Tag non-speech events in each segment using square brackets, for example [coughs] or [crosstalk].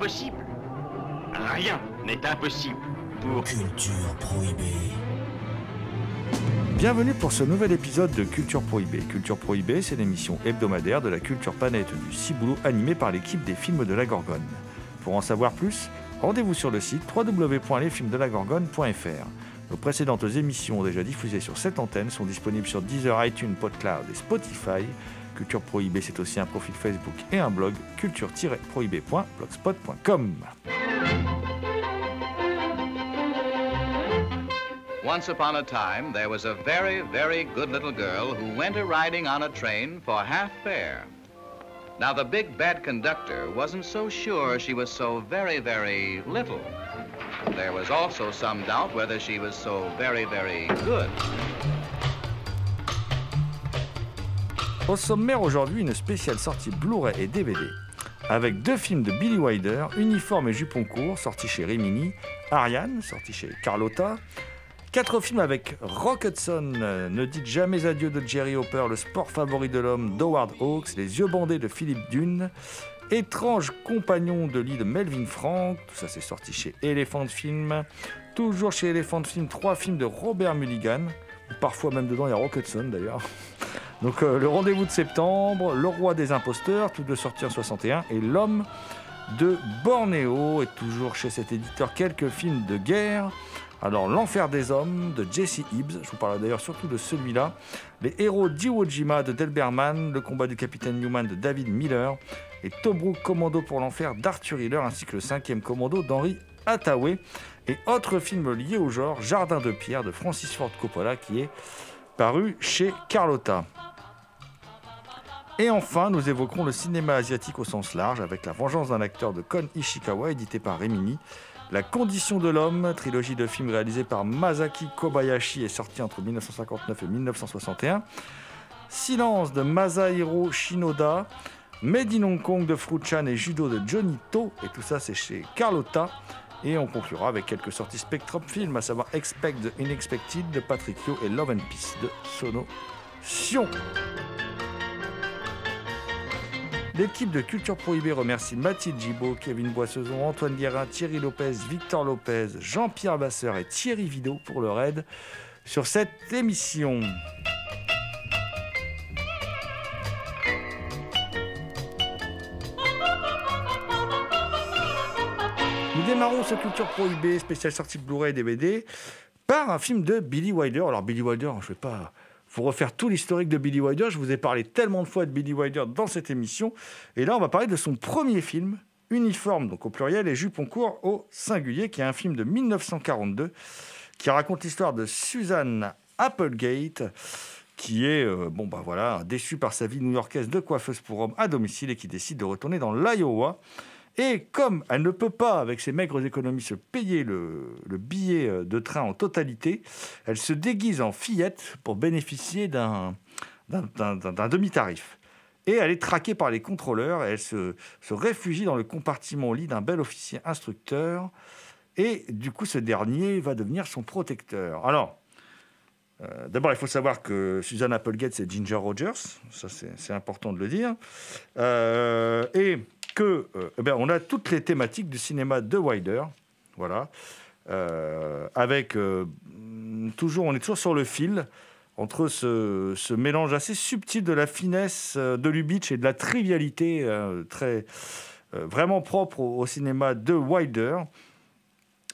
Rien n'est impossible pour... Culture prohibée. Bienvenue pour ce nouvel épisode de Culture Prohibée. Culture Prohibée, c'est l'émission hebdomadaire de la culture planète du Ciboulot animée par l'équipe des films de la Gorgone. Pour en savoir plus, rendez-vous sur le site www.lesfilmsdelagorgone.fr. Nos précédentes émissions déjà diffusées sur cette antenne sont disponibles sur Deezer, iTunes, PodCloud et Spotify. Culture Prohibée, c'est aussi un profil Facebook et un blog culture-prohibée.blogspot.com. Once upon a time, there was a very, very good little girl who went a riding on a train for half fare. Now, the big bad conductor wasn't so sure she was so very, very little. There was also some doubt whether she was so very, very good. Au sommaire aujourd'hui, une spéciale sortie Blu-ray et DVD avec deux films de Billy Wilder, Uniforme et Jupon court, sortis chez Rimini, Ariane, sorti chez Carlotta, quatre films avec Rock Hudson, euh, Ne dites jamais adieu de Jerry Hopper, Le sport favori de l'homme d'Howard Hawks, Les yeux bandés de Philippe Dune, Étrange compagnon de lit de Melvin Frank, tout ça c'est sorti chez Elephant Film, toujours chez Elephant Film, trois films de Robert Mulligan, parfois même dedans il y a Rock Hudson d'ailleurs. [laughs] Donc euh, le rendez-vous de septembre, Le roi des imposteurs, tous deux sortis en 61, et L'homme de Bornéo, et toujours chez cet éditeur quelques films de guerre. Alors L'enfer des hommes de Jesse Hibbs, je vous parle d'ailleurs surtout de celui-là. Les héros d'Iwo Jima de Delberman, Le combat du capitaine Newman de David Miller, et Tobruk Commando pour l'enfer d'Arthur Hiller, ainsi que le cinquième commando d'Henri Hathaway. Et autre film lié au genre, Jardin de pierre de Francis Ford Coppola, qui est paru chez Carlotta. Et enfin, nous évoquerons le cinéma asiatique au sens large avec La vengeance d'un acteur de Kon Ishikawa, édité par Remini. La condition de l'homme, trilogie de films réalisés par Masaki Kobayashi et sorti entre 1959 et 1961. Silence de Masahiro Shinoda. Made in Hong Kong de Fruchan et Judo de Johnny To. Et tout ça, c'est chez Carlotta. Et on conclura avec quelques sorties Spectrum Film, à savoir Expect the Unexpected de Patrick Yo et Love and Peace de Sono Sion. L'équipe de Culture Prohibée remercie Mathilde Gibaud, Kevin Boissezon, Antoine Guérin, Thierry Lopez, Victor Lopez, Jean-Pierre Vasseur et Thierry Vidot pour leur aide sur cette émission. Démarrons ce Culture Prohibée, spécial sortie Blu-ray et DVD, par un film de Billy Wilder. Alors Billy Wilder, je ne vais pas vous refaire tout l'historique de Billy Wilder. Je vous ai parlé tellement de fois de Billy Wilder dans cette émission. Et là, on va parler de son premier film, Uniforme, donc au pluriel, et Jupon court au singulier, qui est un film de 1942 qui raconte l'histoire de Suzanne Applegate, qui est euh, bon bah voilà déçue par sa vie new-yorkaise de coiffeuse pour hommes à domicile et qui décide de retourner dans l'Iowa. Et comme elle ne peut pas, avec ses maigres économies, se payer le, le billet euh, de train en totalité, elle se déguise en fillette pour bénéficier d'un demi-tarif. Et elle est traquée par les contrôleurs et elle se, réfugie dans le compartiment au lit d'un bel officier instructeur. Et du coup, ce dernier va devenir son protecteur. Alors, euh, d'abord, il faut savoir que Susan Applegate, c'est Ginger Rogers. Ça, c'est important de le dire. Euh, et euh, eh ben, on a toutes les thématiques du cinéma de Wilder. Voilà. Euh, avec euh, toujours, on est toujours sur le fil entre ce, mélange assez subtil de la finesse de Lubitsch et de la trivialité très vraiment propre au, cinéma de Wilder.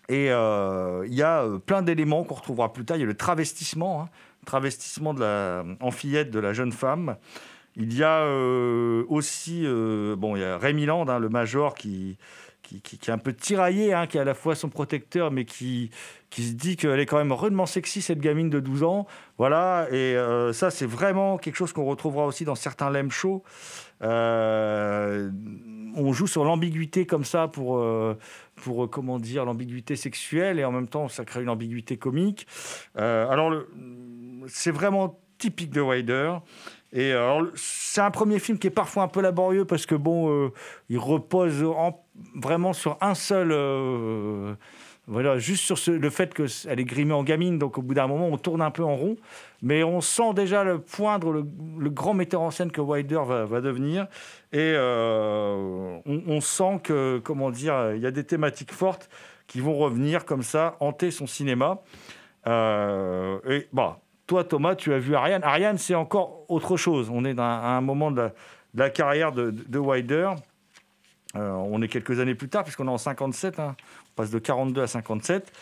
Et il y a plein d'éléments qu'on retrouvera plus tard. Il y a le travestissement, hein, travestissement de la, en fillette de la jeune femme. Il y a euh, aussi, euh, bon, il y a Rémy Land, hein, le major qui, qui, qui, est un peu tiraillée, hein, qui est à la fois son protecteur, mais qui, qui se dit qu'elle est quand même rudement sexy, cette gamine de 12 ans. Voilà, et euh, ça, c'est vraiment quelque chose qu'on retrouvera aussi dans certains Lem Show. Euh, on joue sur l'ambiguïté comme ça pour, pour comment dire, l'ambiguïté sexuelle, et en même temps, ça crée une ambiguïté comique. alors, c'est vraiment typique de Wilder. Et le- c'est un premier film qui est parfois un peu laborieux parce que bon, euh, il repose en- vraiment sur un seul, euh, voilà, juste sur ce- le fait qu'elle est grimée en gamine. Donc au bout d'un moment, on tourne un peu en rond, mais on sent déjà le poindre le, grand metteur en scène que Wilder va, devenir. Et euh, on, sent que, comment dire, il y a des thématiques fortes qui vont revenir comme ça, hanter son cinéma. Euh, et bon, toi, Thomas, tu as vu Ariane. Ariane, c'est encore autre chose. On est dans- à un moment de la, carrière de, de Wilder. Euh, on est quelques années plus tard, puisqu'on est en 57. hein. On passe de 42 à 57.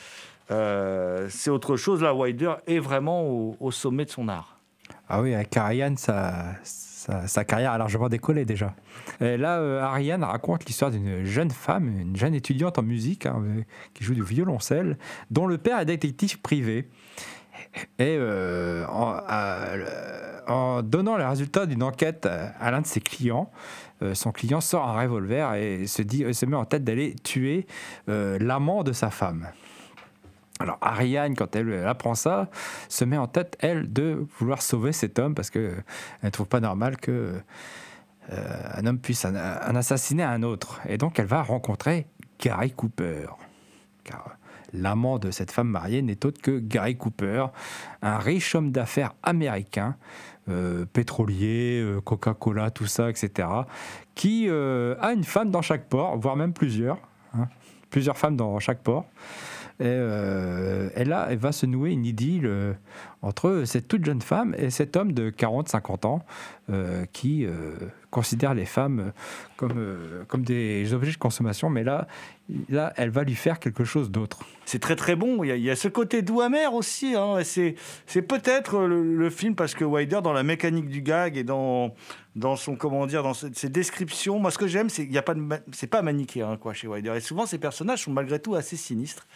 Euh, c'est autre chose. Là, Wilder est vraiment au, sommet de son art. Ah oui, avec Ariane, sa, carrière a largement décollé déjà. Là, euh, Ariane raconte l'histoire d'une jeune femme, une jeune étudiante en musique, hein, euh, qui joue du violoncelle, dont le père est détective privé. Et euh, en, donnant les résultats d'une enquête à, l'un de ses clients, euh, son client sort un revolver et se, dit, se met en tête d'aller tuer euh, l'amant de sa femme. Alors Ariane, quand elle, apprend ça, se met en tête, elle, de vouloir sauver cet homme parce qu'elle ne trouve pas normal que euh, un homme puisse en assassiner un autre. Et donc elle va rencontrer Gary Cooper. L'amant de cette femme mariée n'est autre que Gary Cooper, un riche homme d'affaires américain, euh, pétrolier, euh, Coca-Cola, tout ça, etc., qui euh, a une femme dans chaque port, voire même plusieurs. hein. plusieurs femmes dans chaque port. Et, et là, elle va se nouer une idylle entre cette toute jeune femme et cet homme de 40-50 ans qui considère les femmes comme, euh, comme des objets de consommation. Mais là, là, elle va lui faire quelque chose d'autre. C'est très très bon. Il y, a, ce côté doux amer aussi. hein. C'est, peut-être le, film parce que Wilder, dans la mécanique du gag et dans, dans son comment dire, dans ses, descriptions, moi ce que j'aime, c'est pas c'est pas manichéen quoi chez Wilder. Et souvent ces personnages sont malgré tout assez sinistres.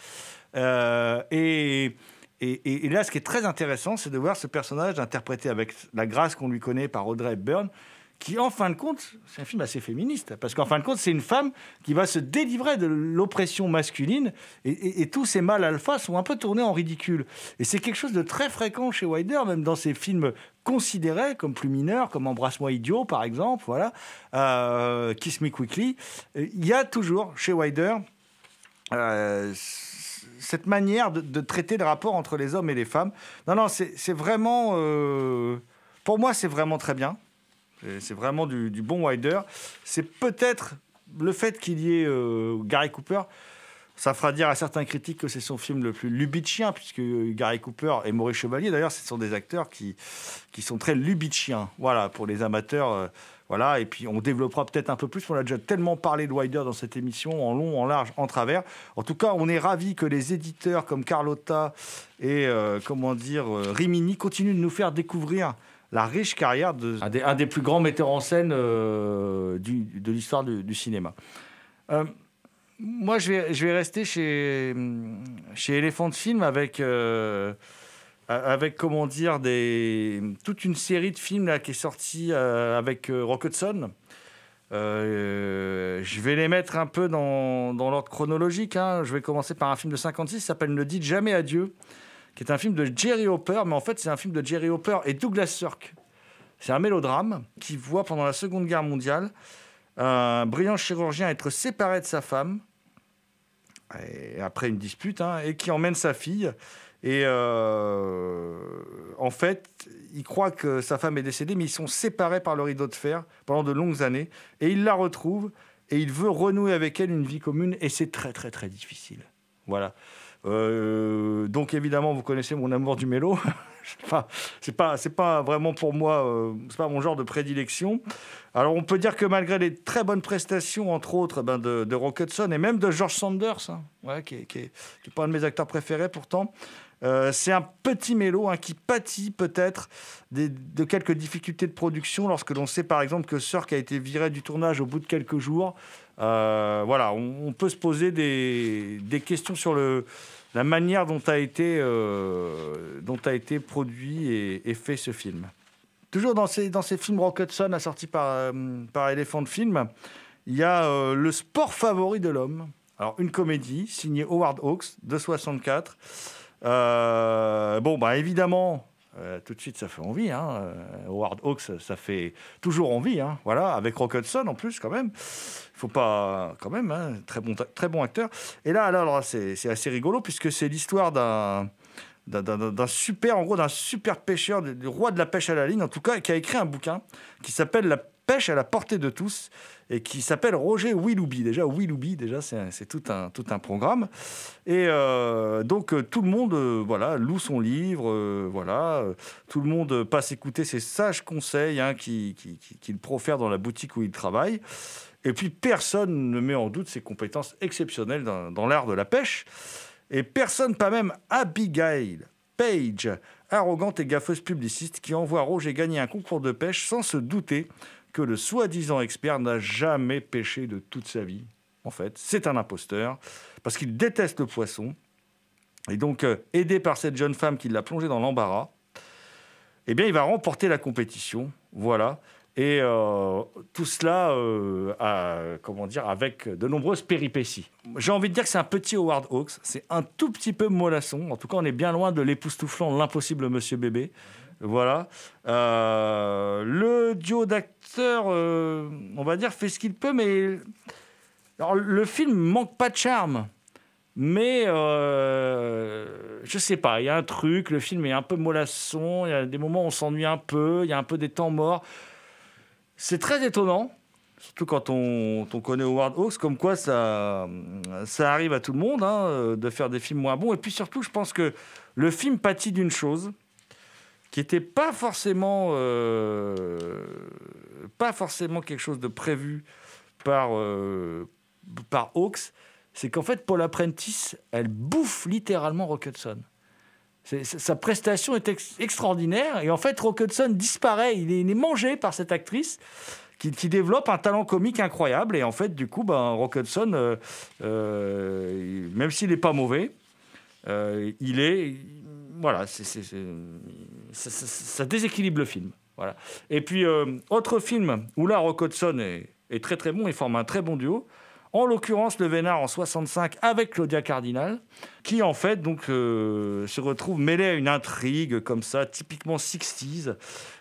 Euh, et, et, et- et là, ce qui est très intéressant, c'est de voir ce personnage interprété avec la grâce qu'on lui connaît par Audrey Hepburn, qui, en fin de compte, c'est un film assez féministe, parce qu'en fin de compte, c'est une femme qui va se délivrer de l'oppression masculine, et, tous ces mâles alpha sont un peu tournés en ridicule. Et c'est quelque chose de très fréquent chez Wilder, même dans ses films considérés comme plus mineurs, comme Embrasse-moi idiot, par exemple, voilà, euh, Kiss Me Quickly. Il y a toujours, chez Wilder, euh, cette manière de, traiter le rapport entre les hommes et les femmes. Non, non, c'est c'est vraiment... euh, pour moi, c'est vraiment très bien. C'est- vraiment du, bon Wilder. C'est peut-être le fait qu'il y ait euh, Gary Cooper. Ça fera dire à certains critiques que c'est son film le plus lubitchien, puisque Gary Cooper et Maurice Chevalier, d'ailleurs, ce sont des acteurs qui, qui sont très lubitchiens. Voilà, pour les amateurs. euh, voilà, et puis on développera peut-être un peu plus. On a déjà tellement parlé de Wilder dans cette émission, en long, en large, en travers. En tout cas, on est ravis que les éditeurs comme Carlotta et euh, comment dire euh, Rimini continuent de nous faire découvrir la riche carrière de des, plus grands metteurs en scène euh, de l'histoire du, cinéma. Euh, moi, je vais, rester chez, chez Elephant Film avec, euh, avec comment dire, toute une série de films qui est sortie avec Rock Hudson. Euh, je vais les mettre un peu dans, dans l'ordre chronologique. hein. Je vais commencer par un film de 56 qui s'appelle Ne dites jamais adieu, qui est un film de Jerry Hopper, mais en fait, c'est un film de Jerry Hopper et Douglas Sirk. C'est un mélodrame qui voit pendant la Seconde Guerre mondiale un brillant chirurgien être séparé de sa femme, après une dispute, hein, et qui emmène sa fille. Et euh, en fait, il croit que sa femme est décédée, mais ils sont séparés par le rideau de fer pendant de longues années. Et il la retrouve, et il veut renouer avec elle une vie commune, et c'est très très très difficile. Voilà. Euh, donc évidemment, vous connaissez mon amour du mélo. [laughs] pas, c'est pas, c'est pas vraiment pour moi, euh, c'est pas mon genre de prédilection. Alors on peut dire que malgré les très bonnes prestations, entre autres, ben, de, de Rock Hudson et même de George Sanders, hein, qui, est, qui est- pas un de mes acteurs préférés pourtant, Euh, c'est un petit mélo hein, qui pâtit peut-être de quelques difficultés de production lorsque l'on sait par exemple que Sirk a été viré du tournage au bout de quelques jours. Euh, voilà, on, peut se poser des questions sur le, la manière dont a été, euh, dont a été produit et, fait ce film. Toujours dans ces, dans ces films Rock Hudson assortis par, euh, par Elephant Film, il y a euh, Le sport favori de l'homme. Alors, une comédie signée Howard Hawks de 64. Euh, bon, bah évidemment, euh, tout de suite, ça fait envie. Hein. Euh, Howard Hawks, ça fait toujours envie. Hein. Voilà, avec Rock Hudson en plus, quand même. Faut pas, quand même, hein, très bon, très bon acteur. Et là, alors, c'est assez rigolo puisque c'est l'histoire d'un d'un- super, en gros, d'un super pêcheur, du du roi de la pêche à la ligne, en tout cas, qui a écrit un bouquin qui s'appelle La pêche à la portée de tous et qui s'appelle Roger Willoughby. Déjà, Willoughby, déjà, c'est tout un, tout un programme. Et euh, donc, euh, tout le monde euh, voilà, loue son livre, voilà, tout le monde passe écouter ses sages conseils hein, qu'il qui, qui- qu'il profère dans la boutique où il travaille. Et puis, personne ne met en doute ses compétences exceptionnelles dans, dans l'art de la pêche. Et personne, pas même Abigail Page, arrogante et gaffeuse publiciste, qui envoie Roger gagner un concours de pêche sans se douter que le soi-disant expert n'a jamais pêché de toute sa vie. En fait, c'est un imposteur, parce qu'il déteste le poisson. Et donc, euh, aidé par cette jeune femme qui l'a plongé dans l'embarras, eh bien, il va remporter la compétition. Voilà. Et euh, tout cela, euh, comment dire, avec de nombreuses péripéties. J'ai envie de dire que c'est un petit Howard Hawks. C'est un tout petit peu mollasson. En tout cas, on est bien loin de l'époustouflant L'impossible Monsieur Bébé. Voilà. Euh, le duo d'acteurs, euh, on va dire, fait ce qu'il peut, mais le film manque pas de charme. Mais euh, je sais pas, il y a un truc, le film est un peu mollasson, il y a des moments où on s'ennuie un peu, il y a un peu des temps morts. C'est très étonnant, surtout quand on, on connaît Howard Hawks, comme quoi ça, ça arrive à tout le monde hein, de faire des films moins bons. Et puis surtout, je pense que le film pâtit d'une chose qui n'était pas forcément, euh, pas forcément quelque chose de prévu par, euh, par Hawks, c'est qu'en fait, Paul Apprentice, elle bouffe littéralement Rock Hudson. C'est- c'est- sa prestation est ex- extraordinaire et en fait, Rock Hudson disparaît. Il est, mangé par cette actrice qui, développe un talent comique incroyable. Et en fait, du coup, ben, Rock Hudson, euh, euh, même s'il n'est pas mauvais, euh, il est. Voilà, c'est- ça, ça- déséquilibre le film. Voilà. Et puis, euh, autre film où là, Rock Hudson est, est très très bon, il forme un très bon duo. En l'occurrence, Le Vénard en 65 avec Claudia Cardinal, qui en fait donc euh, se retrouve mêlé à une intrigue comme ça, typiquement 60s.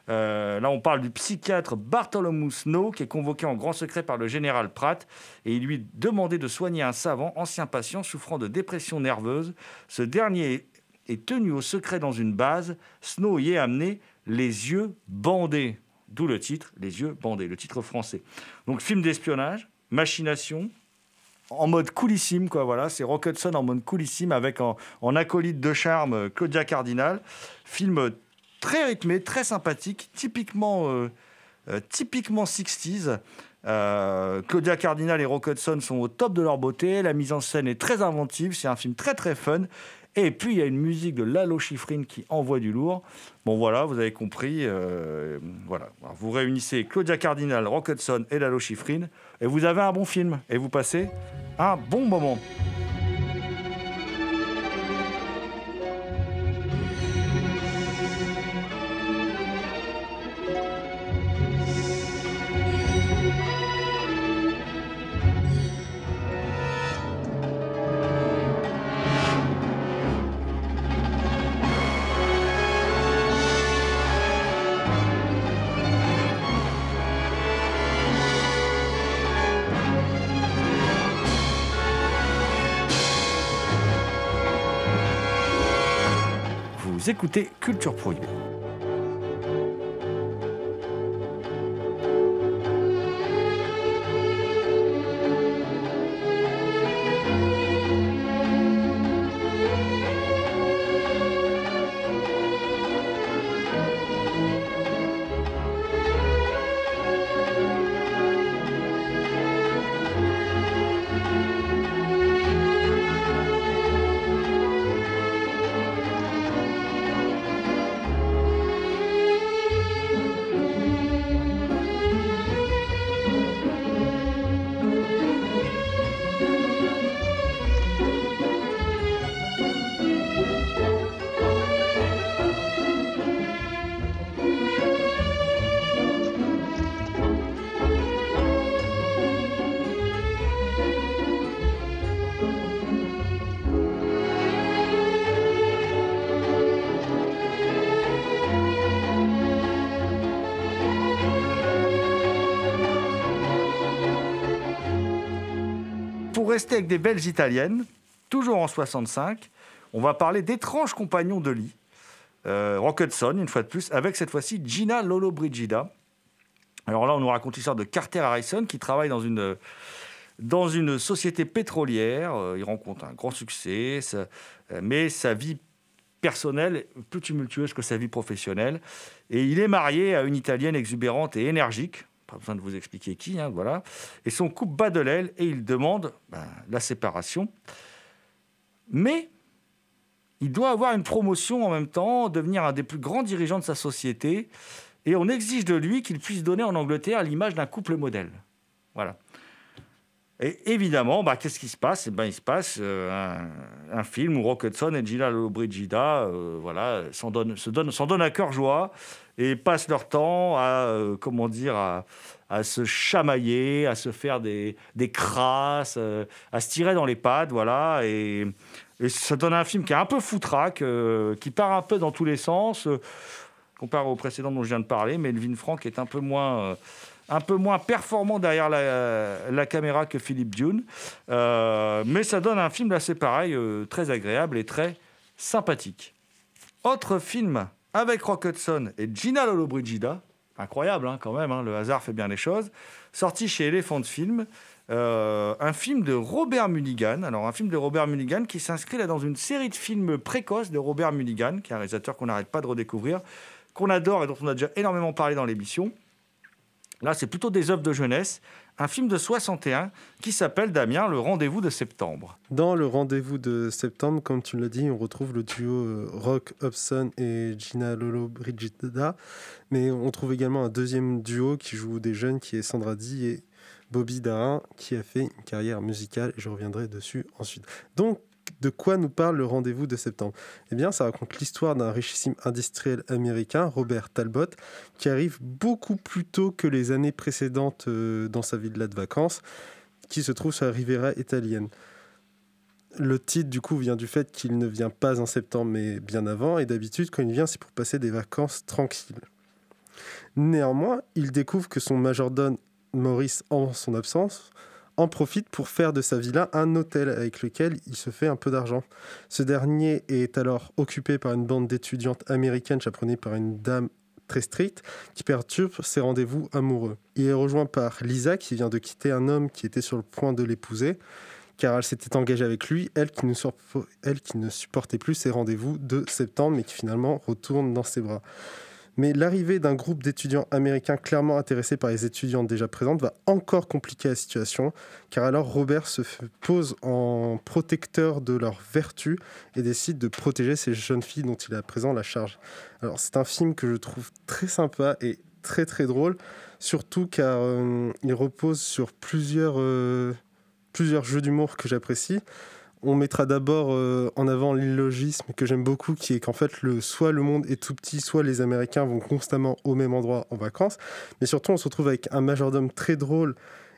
Euh, là, on parle du psychiatre Bartholomew Snow, qui est convoqué en grand secret par le général Pratt, et il lui demandait de soigner un savant, ancien patient souffrant de dépression nerveuse. Ce dernier est tenu au secret dans une base. Snow y est amené les yeux bandés. D'où le titre, Les yeux bandés, le titre français. Donc, film d'espionnage, machination, en mode coolissime, quoi, voilà. C'est Rock Hudson en mode coolissime avec en, acolyte de charme euh, Claudia Cardinal. Film très rythmé, très sympathique, typiquement, euh, euh, typiquement 60s. Euh, Claudia Cardinal et Rock Hudson sont au top de leur beauté. La mise en scène est très inventive. C'est un film très très fun. Et puis il y a une musique de Lalo Schifrin qui envoie du lourd. Bon voilà, vous avez compris. euh, voilà, vous réunissez Claudia Cardinal, Rock Hudson et Lalo Schifrin et vous avez un bon film et vous passez un bon moment. Vous écoutez Culture Prohibée. Pour rester avec des belles italiennes, toujours en 65, on va parler d'étranges compagnons de lit. Euh, Rock Hudson, une fois de plus, avec cette fois-ci Gina Lollobrigida. Alors là, on nous raconte l'histoire de Carter Harrison qui travaille dans une, dans une société pétrolière. Euh, il rencontre un grand succès, mais sa vie personnelle plus tumultueuse que sa vie professionnelle. Et il est marié à une Italienne exubérante et énergique. Pas besoin de vous expliquer qui, hein, voilà. Et son couple bat de l'aile et il demande ben, la séparation. Mais il doit avoir une promotion en même temps, devenir un des plus grands dirigeants de sa société. Et on exige de lui qu'il puisse donner en Angleterre l'image d'un couple modèle. Voilà. Et évidemment, bah, qu'est-ce qui se passe? Eh ben, Il se passe euh, un, film où Rock Hudson et Gina Lollobrigida euh, voilà, s'en donnent, se donnent, s'en donnent à cœur joie et passent leur temps à, euh, comment dire, à, se chamailler, à se faire des, des crasses, euh, à se tirer dans les pattes, voilà. Et, et ça donne un film qui est un peu foutraque, qui part un peu dans tous les sens, comparé au précédent dont je viens de parler. Melvin Frank est un peu moins, un peu moins performant derrière la, caméra que Philippe Dune. Euh, mais ça donne un film assez pareil, euh, très agréable et très sympathique. Autre film avec Rock Hudson et Gina Lollobrigida, incroyable hein, quand même, hein, le hasard fait bien les choses, sorti chez Elephant Film, euh, un film de Robert Mulligan. Alors un film de Robert Mulligan qui s'inscrit là dans une série de films précoces de Robert Mulligan, qui est un réalisateur qu'on n'arrête pas de redécouvrir, qu'on adore et dont on a déjà énormément parlé dans l'émission. Là, c'est plutôt des œuvres de jeunesse. Un film de 61 qui s'appelle Damien, le rendez-vous de septembre. Dans le rendez-vous de septembre, comme tu l'as dit, on retrouve le duo euh, Rock Hobson et Gina Lolo Brigida. Mais on trouve également un deuxième duo qui joue des jeunes, qui est Sandra Di et Bobby Darin, qui a fait une carrière musicale. Et je reviendrai dessus ensuite. Donc, de quoi nous parle le rendez-vous de septembre? Eh bien, ça raconte l'histoire d'un richissime industriel américain, Robert Talbot, qui arrive beaucoup plus tôt que les années précédentes euh, dans sa villa de vacances, qui se trouve sur la Riviera italienne. Le titre, du coup, vient du fait qu'il ne vient pas en septembre, mais bien avant. Et d'habitude, quand il vient, c'est pour passer des vacances tranquilles. Néanmoins, il découvre que son majordome Maurice, en son absence, en profite pour faire de sa villa un hôtel avec lequel il se fait un peu d'argent. Ce dernier est alors occupé par une bande d'étudiantes américaines chaperonées par une dame très stricte qui perturbe ses rendez-vous amoureux. Il est rejoint par Lisa qui vient de quitter un homme qui était sur le point de l'épouser car elle s'était engagée avec lui, elle qui, elle qui ne supportait plus ses rendez-vous de septembre, mais qui finalement retourne dans ses bras. Mais l'arrivée d'un groupe d'étudiants américains clairement intéressés par les étudiantes déjà présentes va encore compliquer la situation, car alors Robert se pose en protecteur de leurs vertus et décide de protéger ces jeunes filles dont il a à présent la charge. Alors c'est un film que je trouve très sympa et très très drôle, surtout car euh, il repose sur plusieurs, euh, plusieurs jeux d'humour que j'apprécie. On mettra d'abord euh, en avant l'illogisme que j'aime beaucoup, qui est qu'en fait, le, soit le monde est tout petit, soit les Américains vont constamment au même endroit en vacances. Mais surtout, on se retrouve avec un majordome très drôle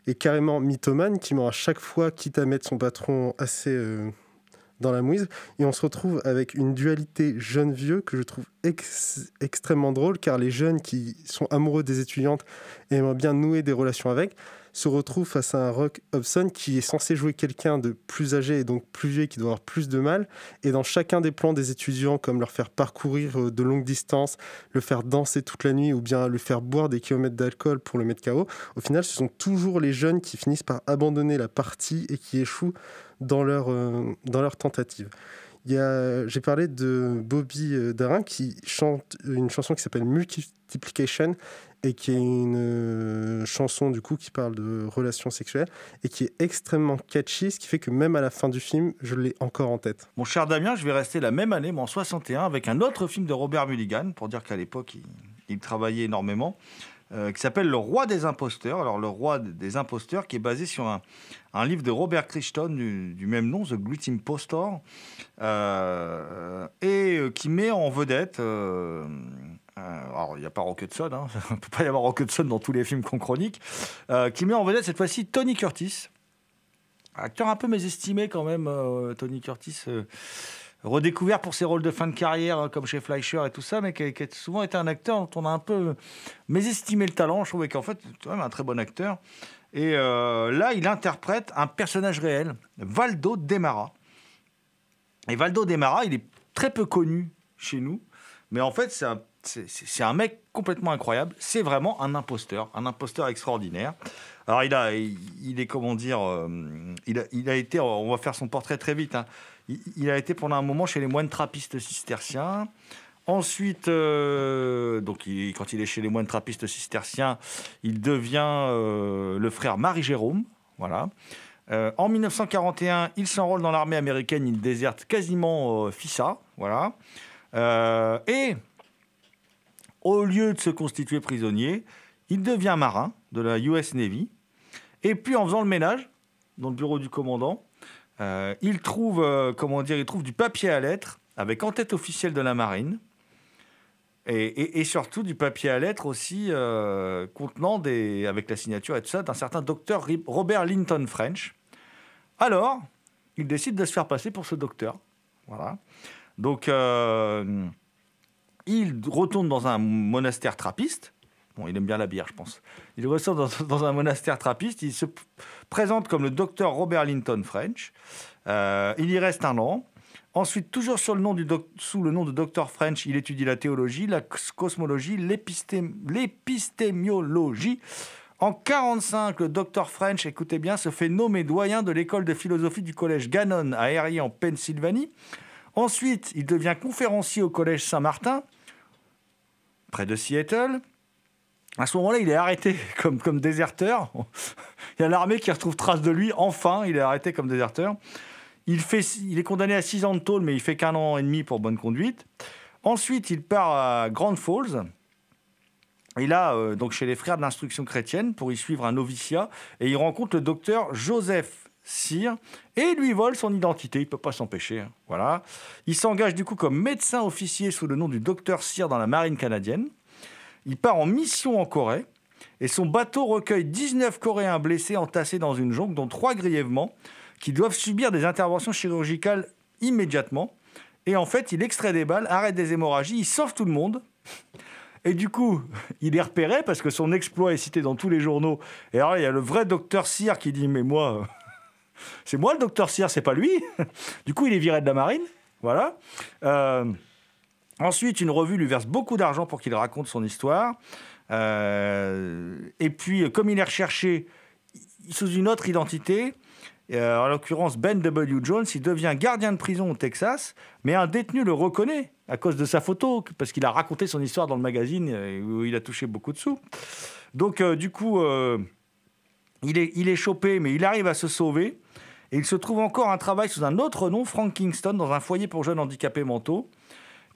et carrément mythomane qui ment à chaque fois, quitte à mettre son patron assez euh, dans la mouise. Et on se retrouve avec une dualité jeune-vieux que je trouve ex- extrêmement drôle, car les jeunes qui sont amoureux des étudiantes et aimeraient bien nouer des relations avec se retrouve face à un Rock Hobson qui est censé jouer quelqu'un de plus âgé et donc plus vieux qui doit avoir plus de mal. Et dans chacun des plans des étudiants, comme leur faire parcourir euh, de longues distances, le faire danser toute la nuit ou bien le faire boire des kilomètres d'alcool pour le mettre KO, au final, ce sont toujours les jeunes qui finissent par abandonner la partie et qui échouent dans leur, euh, dans leur tentative. J'ai parlé de Bobby euh, Darin qui chante une chanson qui s'appelle Multiplication et qui est une euh, chanson du coup qui parle de relations sexuelles et qui est extrêmement catchy, ce qui fait que même à la fin du film, je l'ai encore en tête. Mon cher Damien, je vais rester la même année, mais en 61, avec un autre film de Robert Mulligan, pour dire qu'à l'époque, il, il travaillait énormément, euh, qui s'appelle Le Roi des Imposteurs. Alors, Le Roi des Imposteurs, qui est basé sur un, livre de Robert Crichton du, même nom, The Great Impostor, euh, et euh, qui met en vedette. alors, il n'y a pas Rock Hudson, hein, [laughs] il ne peut pas y avoir Rock Hudson dans tous les films qu'on chronique, qui met en vedette cette fois-ci Tony Curtis, acteur un peu mésestimé quand même, Tony Curtis, redécouvert pour ses rôles de fin de carrière, euh, comme chez Fleischer et tout ça, mais qui, a souvent été un acteur dont on a un peu mésestimé le talent. Je trouvais qu'en fait, quand même un très bon acteur. Et euh, là, il interprète un personnage réel, Valdo Demara. Et Valdo Demara, il est très peu connu chez nous, mais en fait, c'est un, mec complètement incroyable. C'est vraiment un imposteur, un imposteur extraordinaire. Alors, il, a, il est, comment dire, euh, il, a, il a été, on va faire son portrait très vite, hein. Il, a été pendant un moment chez les moines trappistes cisterciens. Ensuite, euh, quand il est chez les moines trappistes cisterciens, il devient euh, le frère Marie-Jérôme. Voilà. Euh, en 1941, il s'enrôle dans l'armée américaine, il déserte quasiment Fissa. Voilà. Et au lieu de se constituer prisonnier, il devient marin de la US Navy. Et puis en faisant le ménage dans le bureau du commandant, euh, il trouve, euh, comment dire, il trouve du papier à lettres avec en tête officielle de la marine. Et, surtout du papier à lettres aussi euh, contenant des, avec la signature et tout ça d'un certain docteur Robert Linton French. Alors, il décide de se faire passer pour ce docteur. Voilà. Donc, il retourne dans un monastère trappiste. Bon, il aime bien la bière, je pense. Il ressort dans, dans un monastère trappiste. Il se présente comme le docteur Robert Linton French. Euh, il y reste un an. Ensuite, toujours sous le nom de Dr French, il étudie la théologie, la cos- cosmologie, l'épisté- l'épistémiologie. En 45, le Dr French, écoutez bien, se fait nommer doyen de l'école de philosophie du collège Gannon à Erie en Pennsylvanie. Ensuite, il devient conférencier au collège Saint-Martin, près de Seattle. À ce moment-là, il est arrêté [laughs] comme, comme déserteur. Il y a l'armée qui retrouve trace de lui. Enfin, il est arrêté comme déserteur. Il, fait, il est condamné à 6 ans de tôle, mais il fait qu'un an et demi pour bonne conduite. Ensuite, il part à Grand Falls. Et là, euh, donc chez les frères de l'instruction chrétienne, pour y suivre un noviciat. Et il rencontre le docteur Joseph Cyr et lui vole son identité. Il ne peut pas s'empêcher. hein. Voilà. Il s'engage du coup comme médecin officier sous le nom du docteur Cyr dans la marine canadienne. Il part en mission en Corée. Et son bateau recueille 19 Coréens blessés entassés dans une jonque, dont 3 grièvement, qui doivent subir des interventions chirurgicales immédiatement. Et en fait, il extrait des balles, arrête des hémorragies, il sauve tout le monde. Et du coup, il est repéré parce que son exploit est cité dans tous les journaux. Et alors, il y a le vrai docteur Cyr qui dit Mais moi, [laughs] c'est moi le docteur Cyr, c'est pas lui. [laughs] Du coup, il est viré de la marine. Voilà. Euh, ensuite, une revue lui verse beaucoup d'argent pour qu'il raconte son histoire. Euh, et puis, comme il est recherché sous une autre identité, euh, en l'occurrence Ben W. Jones, il devient gardien de prison au Texas, mais un détenu le reconnaît à cause de sa photo, parce qu'il a raconté son histoire dans le magazine euh, où il a touché beaucoup de sous. Donc, euh, du coup, euh, il, est, il est chopé, mais il arrive à se sauver. Et il se trouve encore un travail sous un autre nom, Frank Kingston, dans un foyer pour jeunes handicapés mentaux.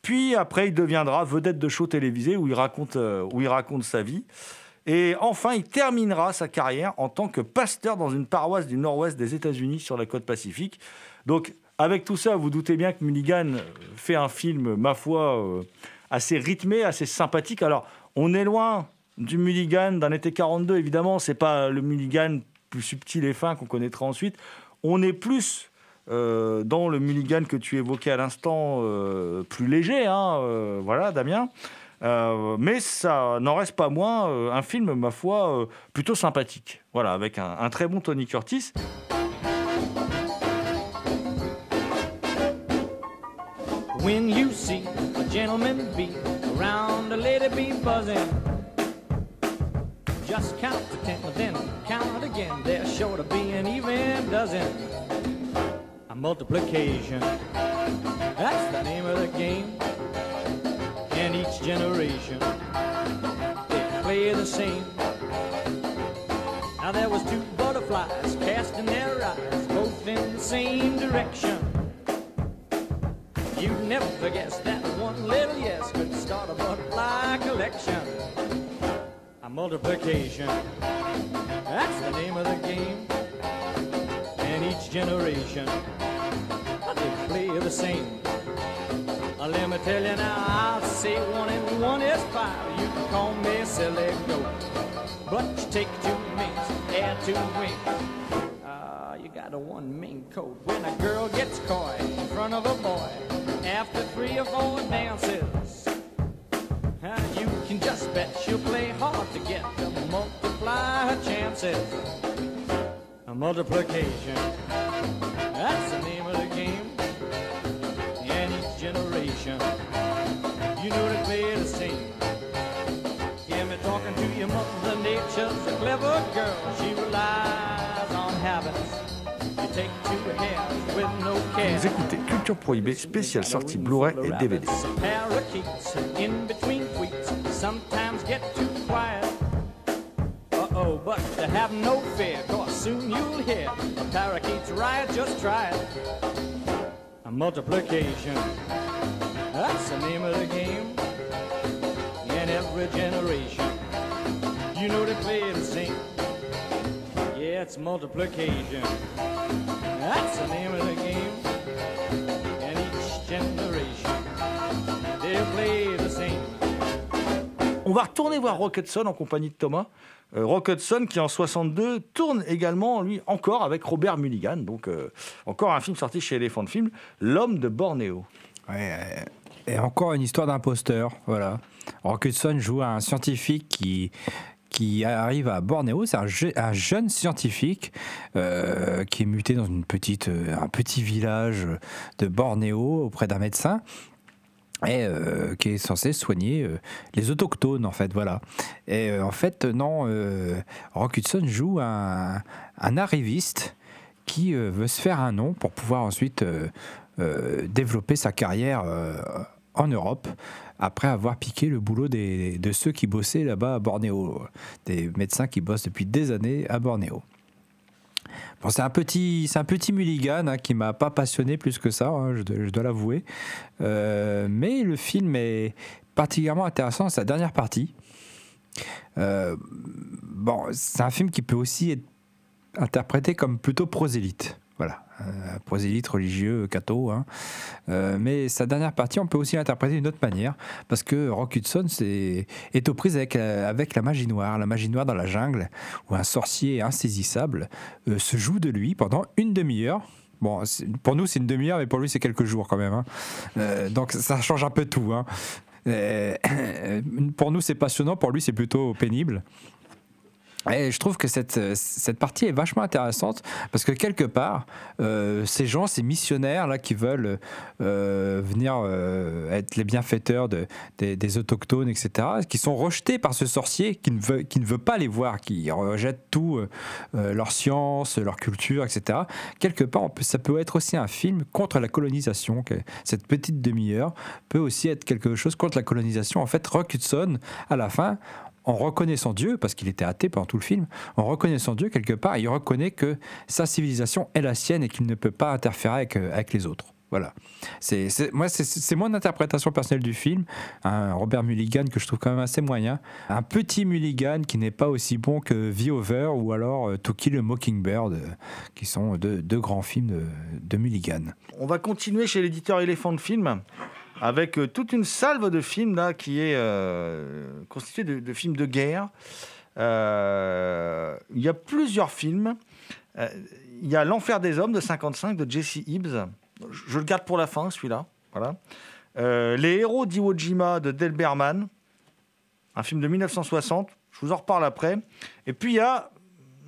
Puis après, il deviendra vedette de show télévisé où il raconte, euh, où il raconte sa vie. Et enfin, il terminera sa carrière en tant que pasteur dans une paroisse du nord-ouest des États-Unis sur la côte pacifique. Donc, avec tout ça, vous doutez bien que Mulligan fait un film, ma foi, euh, assez rythmé, assez sympathique. Alors, on est loin du Mulligan d'un été 42, évidemment. C'est pas le Mulligan plus subtil et fin qu'on connaîtra ensuite. On est plus euh, dans le Mulligan que tu évoquais à l'instant, euh, plus léger, hein, euh, voilà, Damien. Euh, mais ça n'en reste pas moins euh, un film, ma foi, euh, plutôt sympathique. Voilà, avec un, un très bon Tony Curtis. When you see a gentleman be around a lady be buzzing, just count to ten, then count again. There's sure to be an even dozen. Multiplication, that's the name of the game. And each generation, they play the same. Now there was two butterflies casting their eyes both in the same direction. You'd never guess that one little yes could start a butterfly collection. A multiplication, that's the name of the game. And each generation, play the same. Uh, Let me tell you now, I'll say one and one is five. You can call me silly goat. But you take two minks, add two wings. Ah, you got a one mink coat. When a girl gets coy in front of a boy after three or four dances, ah, you can just bet she'll play hard to get to multiply her chances. A multiplication. That's the name you know they play the same. Hear me talking to your mother nature's a clever girl. She relies on habits. You take two hands with no care. Vous écoutez Culture Prohibée, spéciale sortie Blu-ray et DVD. Parakeets in between tweets sometimes get too quiet. Uh oh, but to have no fear, cause soon you'll hear a parakeet's riot, just try it. A multiplication, that's the name of the game. In every generation, you know they play the same. Yeah, it's multiplication, that's the name of the game. And each generation, they'll play the same. On va retourner voir Rock Hudson en compagnie de Thomas. Euh, Rock Hudson qui en 62 tourne également, lui, encore avec Robert Mulligan. Donc euh, encore un film sorti chez Elephant Film, L'homme de Bornéo. Ouais, euh, et encore une histoire d'imposteur, voilà. Rock Hudson joue un scientifique qui, qui arrive à Bornéo. C'est un, je- un jeune scientifique euh, qui est muté dans une petite, euh, un petit village de Bornéo auprès d'un médecin et euh, qui est censé soigner les autochtones en fait voilà et en fait non Rock Hudson joue un, un arriviste qui veut se faire un nom pour pouvoir ensuite développer sa carrière en Europe après avoir piqué le boulot des, de ceux qui bossaient là-bas à Bornéo, des médecins qui bossent depuis des années à Bornéo. Bon, c'est un petit, un petit mulligan hein, qui m'a pas passionné plus que ça, hein, je, dois- l'avouer. Euh, mais le film est particulièrement intéressant sa dernière partie. Euh, bon, c'est un film qui peut aussi être interprété comme plutôt prosélyte. Voilà, prosélyte religieux, catho. hein. Euh, mais sa dernière partie, on peut aussi l'interpréter d'une autre manière, parce que Rock Hudson c'est- est aux prises avec, euh, avec la magie noire, la magie noire dans la jungle, où un sorcier insaisissable euh, se joue de lui pendant une demi-heure. Bon, pour nous c'est une demi-heure, mais pour lui c'est quelques jours quand même. hein. Euh, donc ça change un peu tout. hein. Euh, [coughs] pour nous c'est passionnant, pour lui c'est plutôt pénible. Et je trouve que cette, cette partie est vachement intéressante parce que quelque part, euh, ces gens, ces missionnaires là qui veulent euh, venir euh, être les bienfaiteurs de, des, des autochtones, etc., qui sont rejetés par ce sorcier qui ne veut, qui ne veut pas les voir, qui rejette tout, euh, euh, leur science, leur culture, etc. Quelque part, ça peut être aussi un film contre la colonisation. cette petite demi-heure peut aussi être quelque chose contre la colonisation. En fait, Rock Hudson, à la fin, en reconnaissant Dieu, parce qu'il était athée pendant tout le film, en reconnaissant Dieu quelque part, il reconnaît que sa civilisation est la sienne et qu'il ne peut pas interférer avec, euh, avec les autres. Voilà. C'est, moi, c'est, mon interprétation personnelle du film. Un Robert Mulligan que je trouve quand même assez moyen. Un petit Mulligan qui n'est pas aussi bon que The Over ou alors euh, To Kill a Mockingbird, euh, qui sont deux, deux grands films de, de Mulligan. On va continuer chez l'éditeur Elephant Film avec euh, toute une salve de films là, qui est euh, constituée de, films de guerre. Euh, il y a plusieurs films. Il y a L'Enfer des Hommes de 55 de Jesse Hibbs. Je, le garde pour la fin, celui-là. Voilà. Les Héros d'Iwo Jima de Del Berman, un film de 1960. Je vous en reparle après. Et puis il y a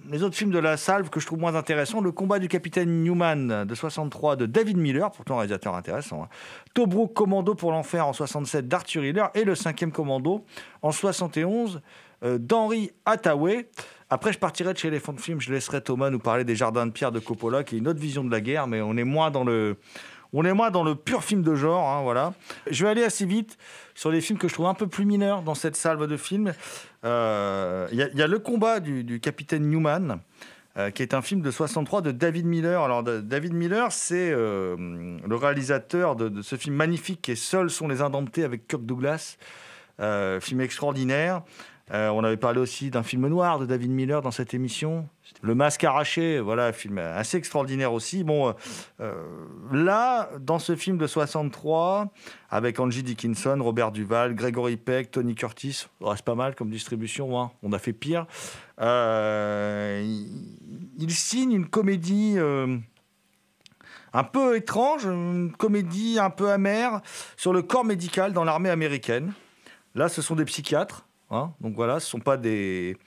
les autres films de la salve que je trouve moins intéressants, Le combat du capitaine Newman de 63 de David Miller, pourtant un réalisateur intéressant, hein. Tobruk Commando pour l'enfer en 67 d'Arthur Hiller et Le cinquième commando en 71 euh, d'Henry Hathaway. Après, je partirai de chez Elephant Film, je laisserai Thomas nous parler des Jardins de Pierre de Coppola, qui est une autre vision de la guerre, mais on est moins dans le, on est moins dans le pur film de genre. hein, voilà. Je vais aller assez vite sur les films que je trouve un peu plus mineurs dans cette salve de films. Euh, Il y, a- il y a Le combat du, capitaine Newman, euh, qui est un film de 63 de David Miller. Alors, David Miller, c'est euh, le réalisateur de, ce film magnifique qui est Seuls sont les indomptés avec Kirk Douglas. Euh, film extraordinaire. Euh, on avait parlé aussi d'un film noir de David Miller dans cette émission. Le masque arraché, voilà, un film assez extraordinaire aussi. Bon, euh, euh, là, dans ce film de 63, avec Angie Dickinson, Robert Duval, Gregory Peck, Tony Curtis, ça reste pas mal comme distribution, hein. on a fait pire. Il, signe une comédie un peu étrange, une comédie un peu amère sur le corps médical dans l'armée américaine. Là, ce sont des psychiatres. Hein. donc voilà, ce ne sont pas des,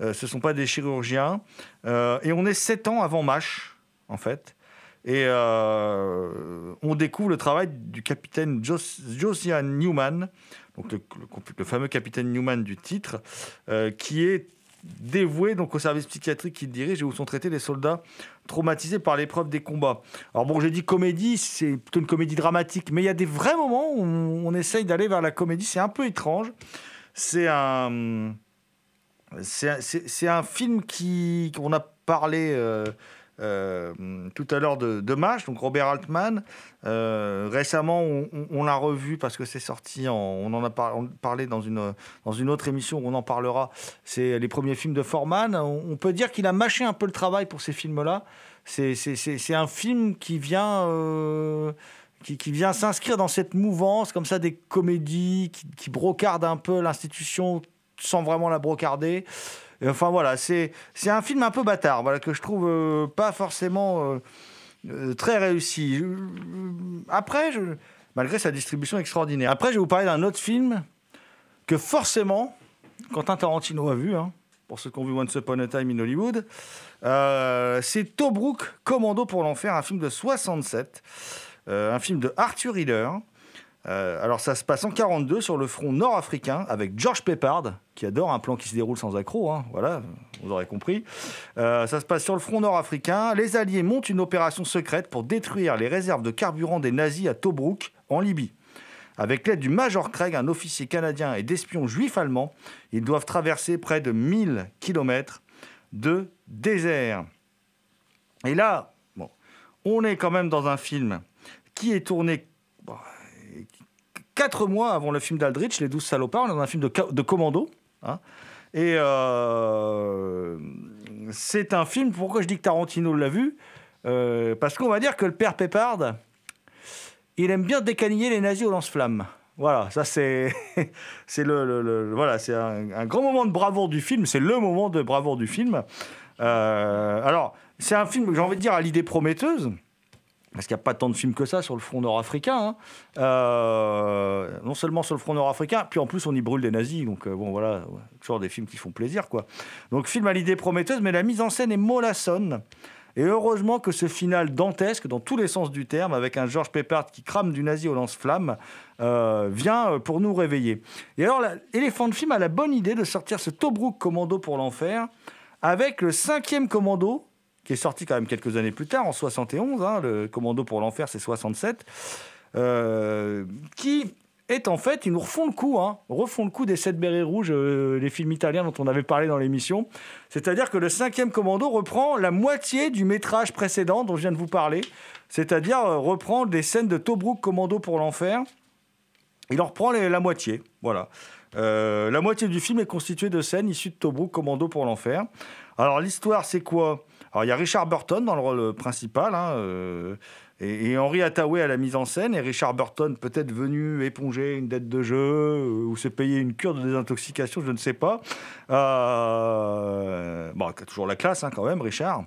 Euh, sont pas des chirurgiens. Euh, et on est sept ans avant MASH, en fait. Et euh, on découvre le travail du capitaine Jos- Josiah Newman, donc le, fameux capitaine Newman du titre, qui est dévoué donc au service psychiatrique qu'il dirige et où sont traités les soldats traumatisés par l'épreuve des combats. Alors bon, j'ai dit comédie, c'est plutôt une comédie dramatique, mais il y a des vrais moments où on, on essaye d'aller vers la comédie. C'est un peu étrange. C'est un, c'est un- film qui on a parlé. euh, euh, tout à l'heure de, de MASH, donc Robert Altman. Euh, récemment, on, l'a revu parce que c'est sorti, en- on en a parlé dans une, dans une autre émission, on en parlera. C'est les premiers films de Forman. On, peut dire qu'il a mâché un peu le travail pour ces films-là. C'est- un film qui vient. Qui, qui vient s'inscrire dans cette mouvance, comme ça, des comédies qui, qui brocardent un peu l'institution sans vraiment la brocarder. Enfin voilà, c'est un film un peu bâtard, voilà, que je trouve euh, pas forcément euh, euh, très réussi. Après, malgré sa distribution extraordinaire. Après, je vais vous parler d'un autre film que forcément Quentin Tarantino a vu, hein, pour ceux qui ont vu Once Upon a Time in Hollywood. C'est Tobruk Commando pour l'enfer, un film de 67, euh, un film de Arthur Hiller. Euh, alors ça se passe en 42 sur le front nord-africain avec George Peppard qui adore un plan qui se déroule sans accroc, hein, voilà, vous aurez compris. Euh, ça se passe sur le front nord-africain. Les Alliés montent une opération secrète pour détruire les réserves de carburant des nazis à Tobruk en Libye. Avec l'aide du Major Craig, un officier canadien et d'espions juifs allemands, ils doivent traverser près de 1000 km de désert. Et là, on est quand même dans un film qui est tourné bon, quatre mois avant le film d'Aldrich, Les Douze Salopards. Dans un film de, commando. hein. Et euh, c'est un film, pourquoi je dis que Tarantino l'a vu Euh, Parce qu'on va dire que le père Peppard, il aime bien décaniller les nazis au lance-flammes. Voilà, ça c'est [laughs] le, voilà, c'est un, un grand moment de bravoure du film. C'est le moment de bravoure du film. Euh, alors, c'est un film, j'ai envie de dire, à l'idée prometteuse. Parce qu'il n'y a pas tant de films que ça sur le front nord-africain. hein. Euh, non seulement sur le front nord-africain, puis en plus on y brûle des nazis. Donc euh, bon voilà, ouais, toujours des films qui font plaisir. quoi. Donc film à l'idée prometteuse, mais la mise en scène est mollassonne. Et heureusement que ce final dantesque, dans tous les sens du terme, avec un George Peppard qui crame du nazi au lance-flamme, euh, vient euh, pour nous réveiller. Et alors, la- Elephant Film a la bonne idée de sortir ce Tobruk Commando pour l'enfer avec le cinquième commando, qui est sorti quand même quelques années plus tard, en 71. hein, le Commando pour l'enfer, c'est 67. euh, qui est en fait, ils nous refont le coup, hein, refont le coup des sept bérets rouges, euh, les films italiens dont on avait parlé dans l'émission. C'est-à-dire que le cinquième commando reprend la moitié du métrage précédent dont je viens de vous parler. C'est-à-dire euh, reprend des scènes de Tobruk Commando pour l'enfer. Il en reprend la moitié. Voilà. Euh, la moitié du film est constituée de scènes issues de Tobruk Commando pour l'enfer. Alors l'histoire, c'est quoi? Alors il y a Richard Burton dans le rôle principal. hein, euh, et, Henri Hathaway à la mise en scène, et Richard Burton peut-être venu éponger une dette de jeu euh, ou se payer une cure de désintoxication, je ne sais pas. Euh, bon, toujours la classe hein, quand même, Richard.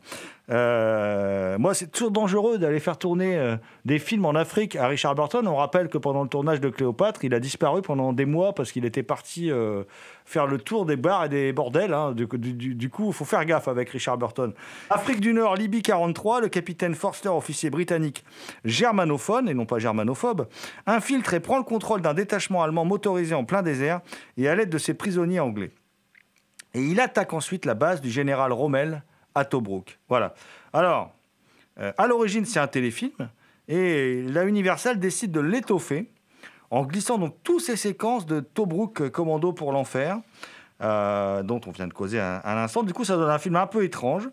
Euh, moi, c'est toujours dangereux d'aller faire tourner euh, des films en Afrique à Richard Burton. On rappelle que pendant le tournage de Cléopâtre, il a disparu pendant des mois parce qu'il était parti euh, faire le tour des bars et des bordels. hein. Du, du- coup, il faut faire gaffe avec Richard Burton. Afrique du Nord, Libye 43, le capitaine Forster, officier britannique germanophone et non pas germanophobe, infiltre et prend le contrôle d'un détachement allemand motorisé en plein désert et à l'aide de ses prisonniers anglais. Et il attaque ensuite la base du général Rommel à Tobruk. Voilà. Alors, euh, à l'origine, c'est un téléfilm, et la Universal décide de l'étoffer en glissant donc toutes ces séquences de Tobruk Commando pour l'enfer, euh, dont on vient de causer un- à l'instant. Du coup, ça donne un film un peu étrange.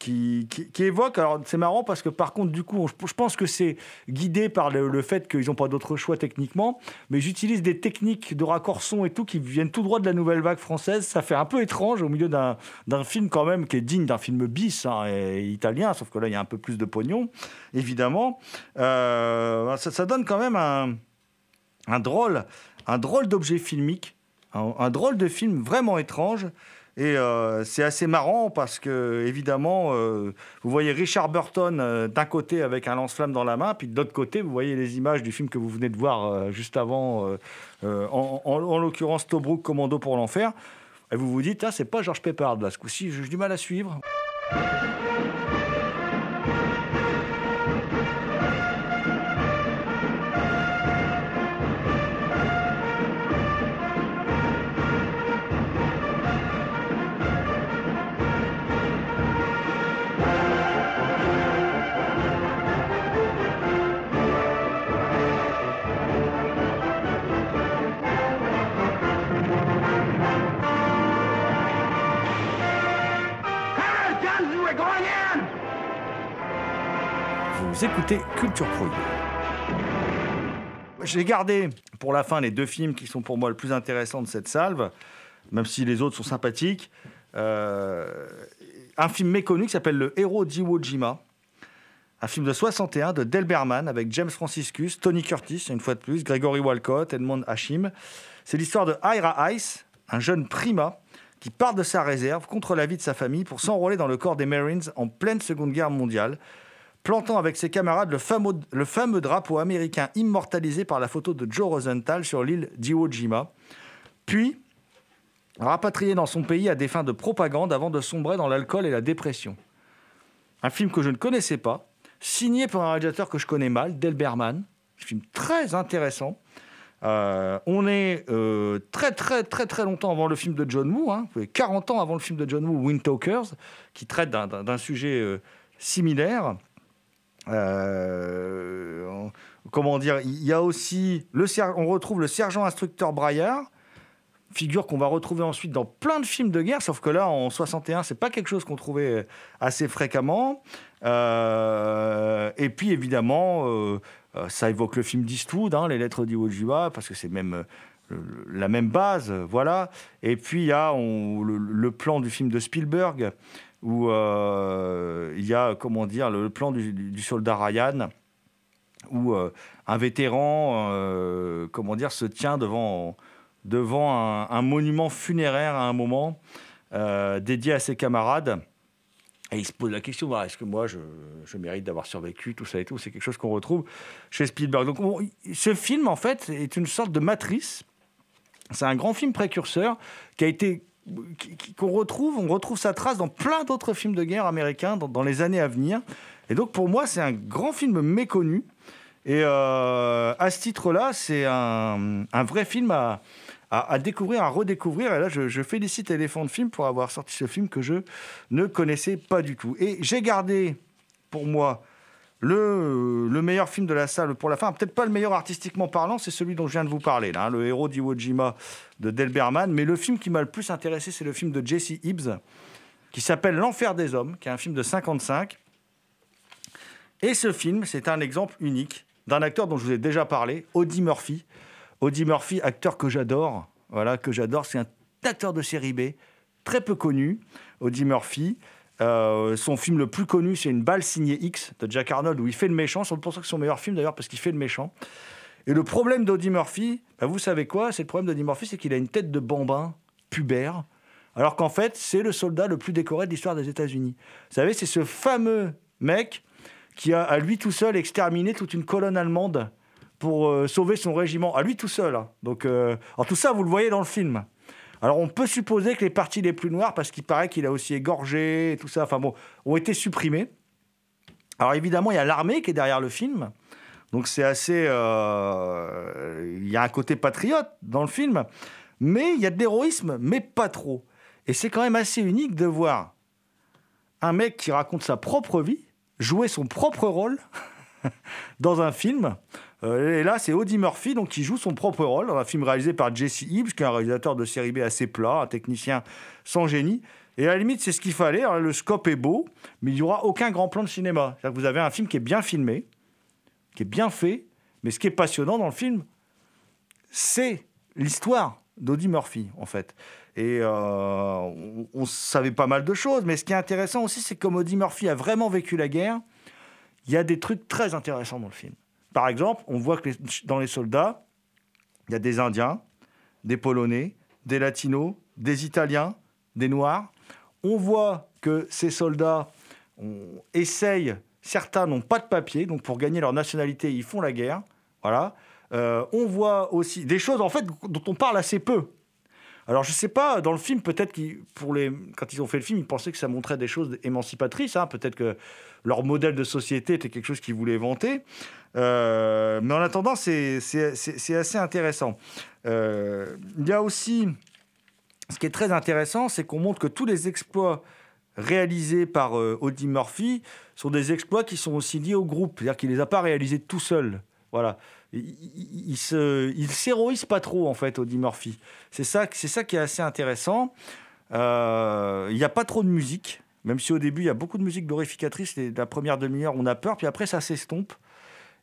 Qui, qui- évoque, alors c'est marrant parce que par contre, du coup, je pense que c'est guidé par le, fait qu'ils n'ont pas d'autre choix techniquement, mais j'utilise des techniques de raccord son et tout qui viennent tout droit de la nouvelle vague française. Ça fait un peu étrange au milieu d'un film quand même qui est digne d'un film bis hein, et italien, sauf que là il y a un peu plus de pognon, évidemment. Euh, ça, donne quand même un, un drôle, un drôle d'objet filmique, un drôle de film vraiment étrange. Et euh, c'est assez marrant parce que, évidemment, euh, vous voyez Richard Burton euh, d'un côté avec un lance-flamme dans la main, puis de l'autre côté, vous voyez les images du film que vous venez de voir juste avant, en, en- en l'occurrence Tobruk Commando pour l'enfer. Et vous vous dites, ah, c'est pas George Peppard, là, ce coup-ci, j'ai du mal à suivre. Écoutez Culture Prohibée. J'ai gardé pour la fin les deux films qui sont pour moi le plus intéressants de cette salve, même si les autres sont sympathiques. Euh, un film méconnu qui s'appelle Le héros d'Iwo Jima. Un film de 61 de Delberman avec James Franciscus, Tony Curtis, une fois de plus, Gregory Walcott, Edmond Hashim. C'est l'histoire de Ira Ice, un jeune prima qui part de sa réserve contre la vie de sa famille pour s'enrôler dans le corps des Marines en pleine Seconde Guerre mondiale, plantant avec ses camarades le fameux, drapeau américain immortalisé par la photo de Joe Rosenthal sur l'île d'Iwo Jima, puis rapatrié dans son pays à des fins de propagande avant de sombrer dans l'alcool et la dépression. Un film que je ne connaissais pas, signé par un réalisateur que je connais mal, Delberman, un film très intéressant. Euh, on est euh, très très très très longtemps avant le film de John Woo, hein, 40 ans avant le film de John Woo, Windtalkers, qui traite d'un sujet euh, similaire. Euh, comment dire Il y a aussi le on retrouve le sergent instructeur Braillard, figure qu'on va retrouver ensuite dans plein de films de guerre, sauf que là en 61 c'est pas quelque chose qu'on trouvait assez fréquemment. Euh, et puis évidemment, euh, ça évoque le film d'Eastwood, hein, les lettres d'Iwo Jima, parce que c'est même la même base, voilà. Et puis il y a le plan du film de Spielberg où euh, il y a comment dire le plan du, du- soldat Ryan où euh, un vétéran euh, comment dire se tient devant devant un, monument funéraire à un moment dédié à ses camarades. Et il se pose la question voilà, est-ce que moi je, je mérite d'avoir survécu tout ça et tout? C'est quelque chose qu'on retrouve chez Spielberg. Donc ce film en fait est une sorte de matrice. C'est un grand film précurseur qui a été qu'on retrouve, on retrouve sa trace dans plein d'autres films de guerre américains dans, les années à venir. Et donc pour moi, c'est un grand film méconnu. Et euh, à ce titre-là, c'est un, vrai film à découvrir, à redécouvrir. Et là, je, je félicite Elephant Film pour avoir sorti ce film que je ne connaissais pas du tout. Et j'ai gardé pour moi le, le meilleur film de la salle pour la fin, peut-être pas le meilleur artistiquement parlant, c'est celui dont je viens de vous parler, hein, le héros d'Iwo Jima de Delberman. Mais le film qui m'a le plus intéressé, c'est le film de Jesse Hibbs, qui s'appelle L'Enfer des Hommes, qui est un film de 55. Et ce film, c'est un exemple unique d'un acteur dont je vous ai déjà parlé, Audie Murphy. Audie Murphy, acteur que j'adore, voilà, que j'adore, c'est un acteur de série B, très peu connu, Audie Murphy. Euh, son film le plus connu, c'est Une balle signée X de Jack Arnold, où il fait le méchant. C'est pour ça que c'est son meilleur film d'ailleurs, parce qu'il fait le méchant. Et le problème d'Audie Murphy, bah, vous savez quoi? C'est le problème d'Audie Murphy, c'est qu'il a une tête de bambin, pubère, alors qu'en fait, c'est le soldat le plus décoré de l'histoire des États-Unis. Vous savez, c'est ce fameux mec qui a à lui tout seul exterminé toute une colonne allemande pour euh, sauver son régiment, à lui tout seul. hein. Donc, euh, alors tout ça, vous le voyez dans le film. Alors on peut supposer que les parties les plus noires, parce qu'il paraît qu'il a aussi égorgé, et tout ça, enfin bon, ont été supprimées. Alors évidemment, il y a l'armée qui est derrière le film. Donc c'est assez... euh, Il y a un côté patriote dans le film. Mais il y a de l'héroïsme, mais pas trop. Et c'est quand même assez unique de voir un mec qui raconte sa propre vie, jouer son propre rôle [laughs] dans un film. Euh, et là, c'est Audie Murphy donc, qui joue son propre rôle dans un film réalisé par Jesse Hibbs, qui est un réalisateur de série B assez plat, un technicien sans génie. Et à la limite, c'est ce qu'il fallait. Alors, le scope est beau, mais il n'y aura aucun grand plan de cinéma. C'est-à-dire que vous avez un film qui est bien filmé, qui est bien fait, mais ce qui est passionnant dans le film, c'est l'histoire d'Audie Murphy, en fait. Et euh, on, on savait pas mal de choses, mais ce qui est intéressant aussi, c'est que comme Audie Murphy a vraiment vécu la guerre, il y a des trucs très intéressants dans le film. Par exemple, on voit que dans les soldats, il y a des Indiens, des Polonais, des Latinos, des Italiens, des Noirs. On voit que ces soldats essayent, certains n'ont pas de papier, donc pour gagner leur nationalité, ils font la guerre. Voilà. Euh, on voit aussi des choses en fait dont on parle assez peu. Alors je sais pas, dans le film, peut-être qu'ils, pour les, quand ils ont fait le film, ils pensaient que ça montrait des choses émancipatrices. hein. Peut-être que leur modèle de société était quelque chose qu'ils voulaient vanter. Euh, mais en attendant, c'est assez intéressant. Euh, il y a aussi, ce qui est très intéressant, c'est qu'on montre que tous les exploits réalisés par euh, Murphy sont des exploits qui sont aussi liés au groupe. C'est-à-dire qu'il les a pas réalisés tout seul. Voilà. Il, il, il se, il s'héroïse pas trop en fait, Audie Murphy. C'est ça, c'est ça qui est assez intéressant. Euh, Il n'y a pas trop de musique, même si au début il y a beaucoup de musique glorificatrice. Les- La première demi-heure, on a peur, puis après ça s'estompe.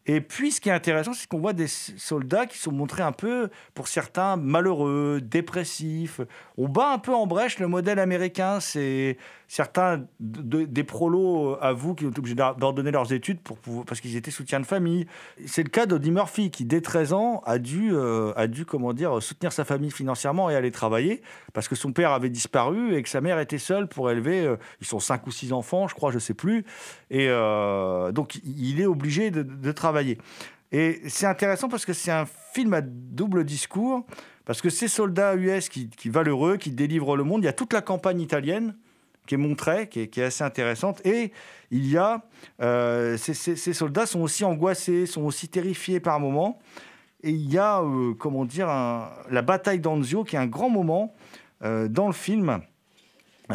Et puis, ce qui est intéressant, c'est qu'on voit des soldats qui sont montrés un peu, pour certains, malheureux, dépressifs. On bat un peu en brèche le modèle américain. C'est certains de- des prolos avouent qu'ils ont obligés d'abandonner leurs études pour parce qu'ils étaient soutiens de famille. C'est le cas d'Audie Murphy, qui dès 13 ans a dû, euh, a dû comment dire, soutenir sa famille financièrement et aller travailler parce que son père avait disparu et que sa mère était seule pour élever. euh, ils sont cinq ou six enfants, je crois, je sais plus. Et euh, donc, il est obligé de, de travailler. Et c'est intéressant parce que c'est un film à double discours, parce que ces soldats US qui, qui valeureux, qui délivrent le monde, il y a toute la campagne italienne qui est montrée, qui est, assez intéressante, et il y a... euh, ces, ces- ces soldats sont aussi angoissés, sont aussi terrifiés par moments, et il y a, euh, comment dire, la bataille d'Anzio, qui est un grand moment euh, dans le film,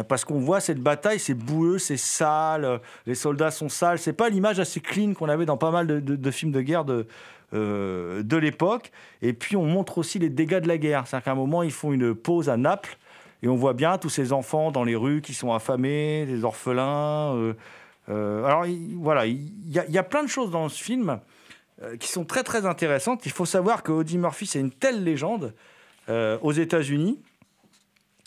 parce qu'on voit cette bataille, c'est boueux, c'est sale, les soldats sont sales. C'est pas l'image assez clean qu'on avait dans pas mal de, films de guerre de, de l'époque. Et puis on montre aussi les dégâts de la guerre. C'est-à-dire qu'à un moment, ils font une pause à Naples et on voit bien tous ces enfants dans les rues qui sont affamés, des orphelins. euh, euh, alors il- voilà, il y, a- plein de choses dans ce film euh, qui sont très très intéressantes. Il faut savoir que Audie Murphy, c'est une telle légende aux États-Unis.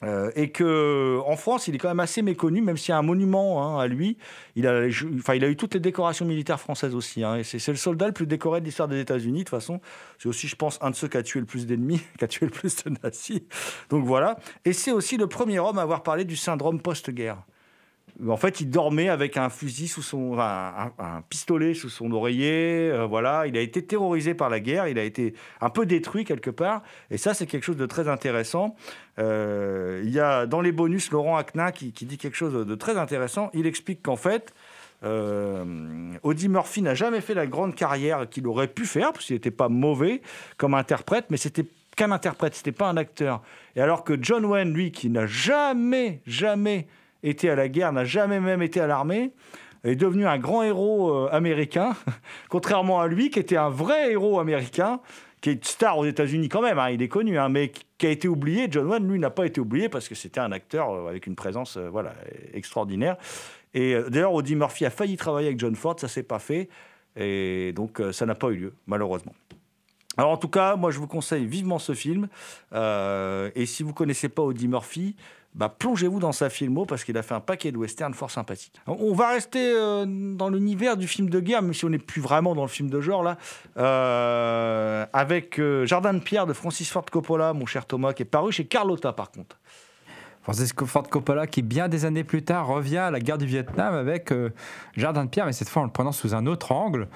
Euh, et que en France, il est quand même assez méconnu, même s'il y a un monument hein, à lui. Il a, enfin, il a eu toutes les décorations militaires françaises aussi. hein, et c'est le soldat le plus décoré de l'histoire des États-Unis. De toute façon, c'est aussi, je pense, un de ceux qui a tué le plus d'ennemis, [laughs] qui a tué le plus de nazis. Donc voilà. Et c'est aussi le premier homme à avoir parlé du syndrome post-guerre. En fait, il dormait avec un fusil sous son, un, pistolet sous son oreiller. euh, voilà, il a été terrorisé par la guerre. Il a été un peu détruit quelque part. Et ça, c'est quelque chose de très intéressant. Euh, il y a dans les bonus Laurent qui, qui dit quelque chose de très intéressant. Il explique qu'en fait, euh, Audie Murphy n'a jamais fait la grande carrière qu'il aurait pu faire, parce qu'il n'était pas mauvais comme interprète, mais c'était qu'un interprète, c'était pas un acteur. Et alors que John Wayne, lui, qui n'a jamais, jamais été à la guerre, n'a jamais même été à l'armée, est devenu un grand héros euh, américain, [laughs] contrairement à lui, qui était un vrai héros américain, qui est star aux États-Unis quand même, hein, il est connu, hein, mais qui a été oublié. John Wayne, lui, n'a pas été oublié parce que c'était un acteur euh, avec une présence euh, voilà, extraordinaire. Et euh, d'ailleurs, Audie Murphy a failli travailler avec John Ford, ça s'est pas fait, et donc ça n'a pas eu lieu, malheureusement. Alors en tout cas, moi je vous conseille vivement ce film. Et si vous connaissez pas Audie Murphy, bah, plongez-vous dans sa filmo parce qu'il a fait un paquet de westerns fort sympathiques. On va rester euh, dans l'univers du film de guerre, même si on n'est plus vraiment dans le film de genre là, euh, avec euh, Jardin de pierre de Francis Ford Coppola, mon cher Thomas, qui est paru chez Carlotta par contre. Francis Ford Coppola qui, bien des années plus tard, revient à la guerre du Vietnam avec Jardin de Pierre, mais cette fois en le prenant sous un autre angle.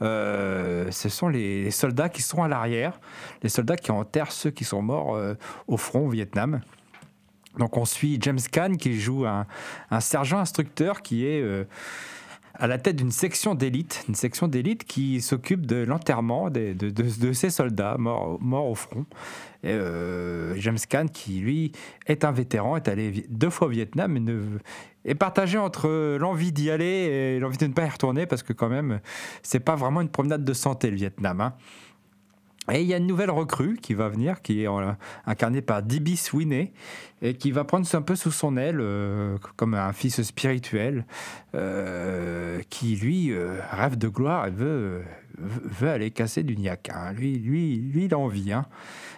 Ce sont les, les soldats qui sont à l'arrière, les soldats qui enterrent ceux qui sont morts au front au Vietnam. Donc on suit James Caan qui joue un, sergent instructeur qui est euh, à la tête d'une section d'élite, une section d'élite qui s'occupe de l'enterrement de, ces soldats morts, morts au front. Euh, James Caan, qui lui est un vétéran, est allé deux fois au Vietnam et est partagé entre l'envie d'y aller et l'envie de ne pas y retourner parce que quand même, c'est pas vraiment une promenade de santé le Vietnam. hein. Et il y a une nouvelle recrue qui va venir, qui est euh, incarnée par D.B. Sweeney, et qui va prendre un peu sous son aile, euh, comme un fils spirituel, euh, qui lui rêve de gloire et veut, veut aller casser du niaque. hein. Lui, lui, lui, il a envie. hein.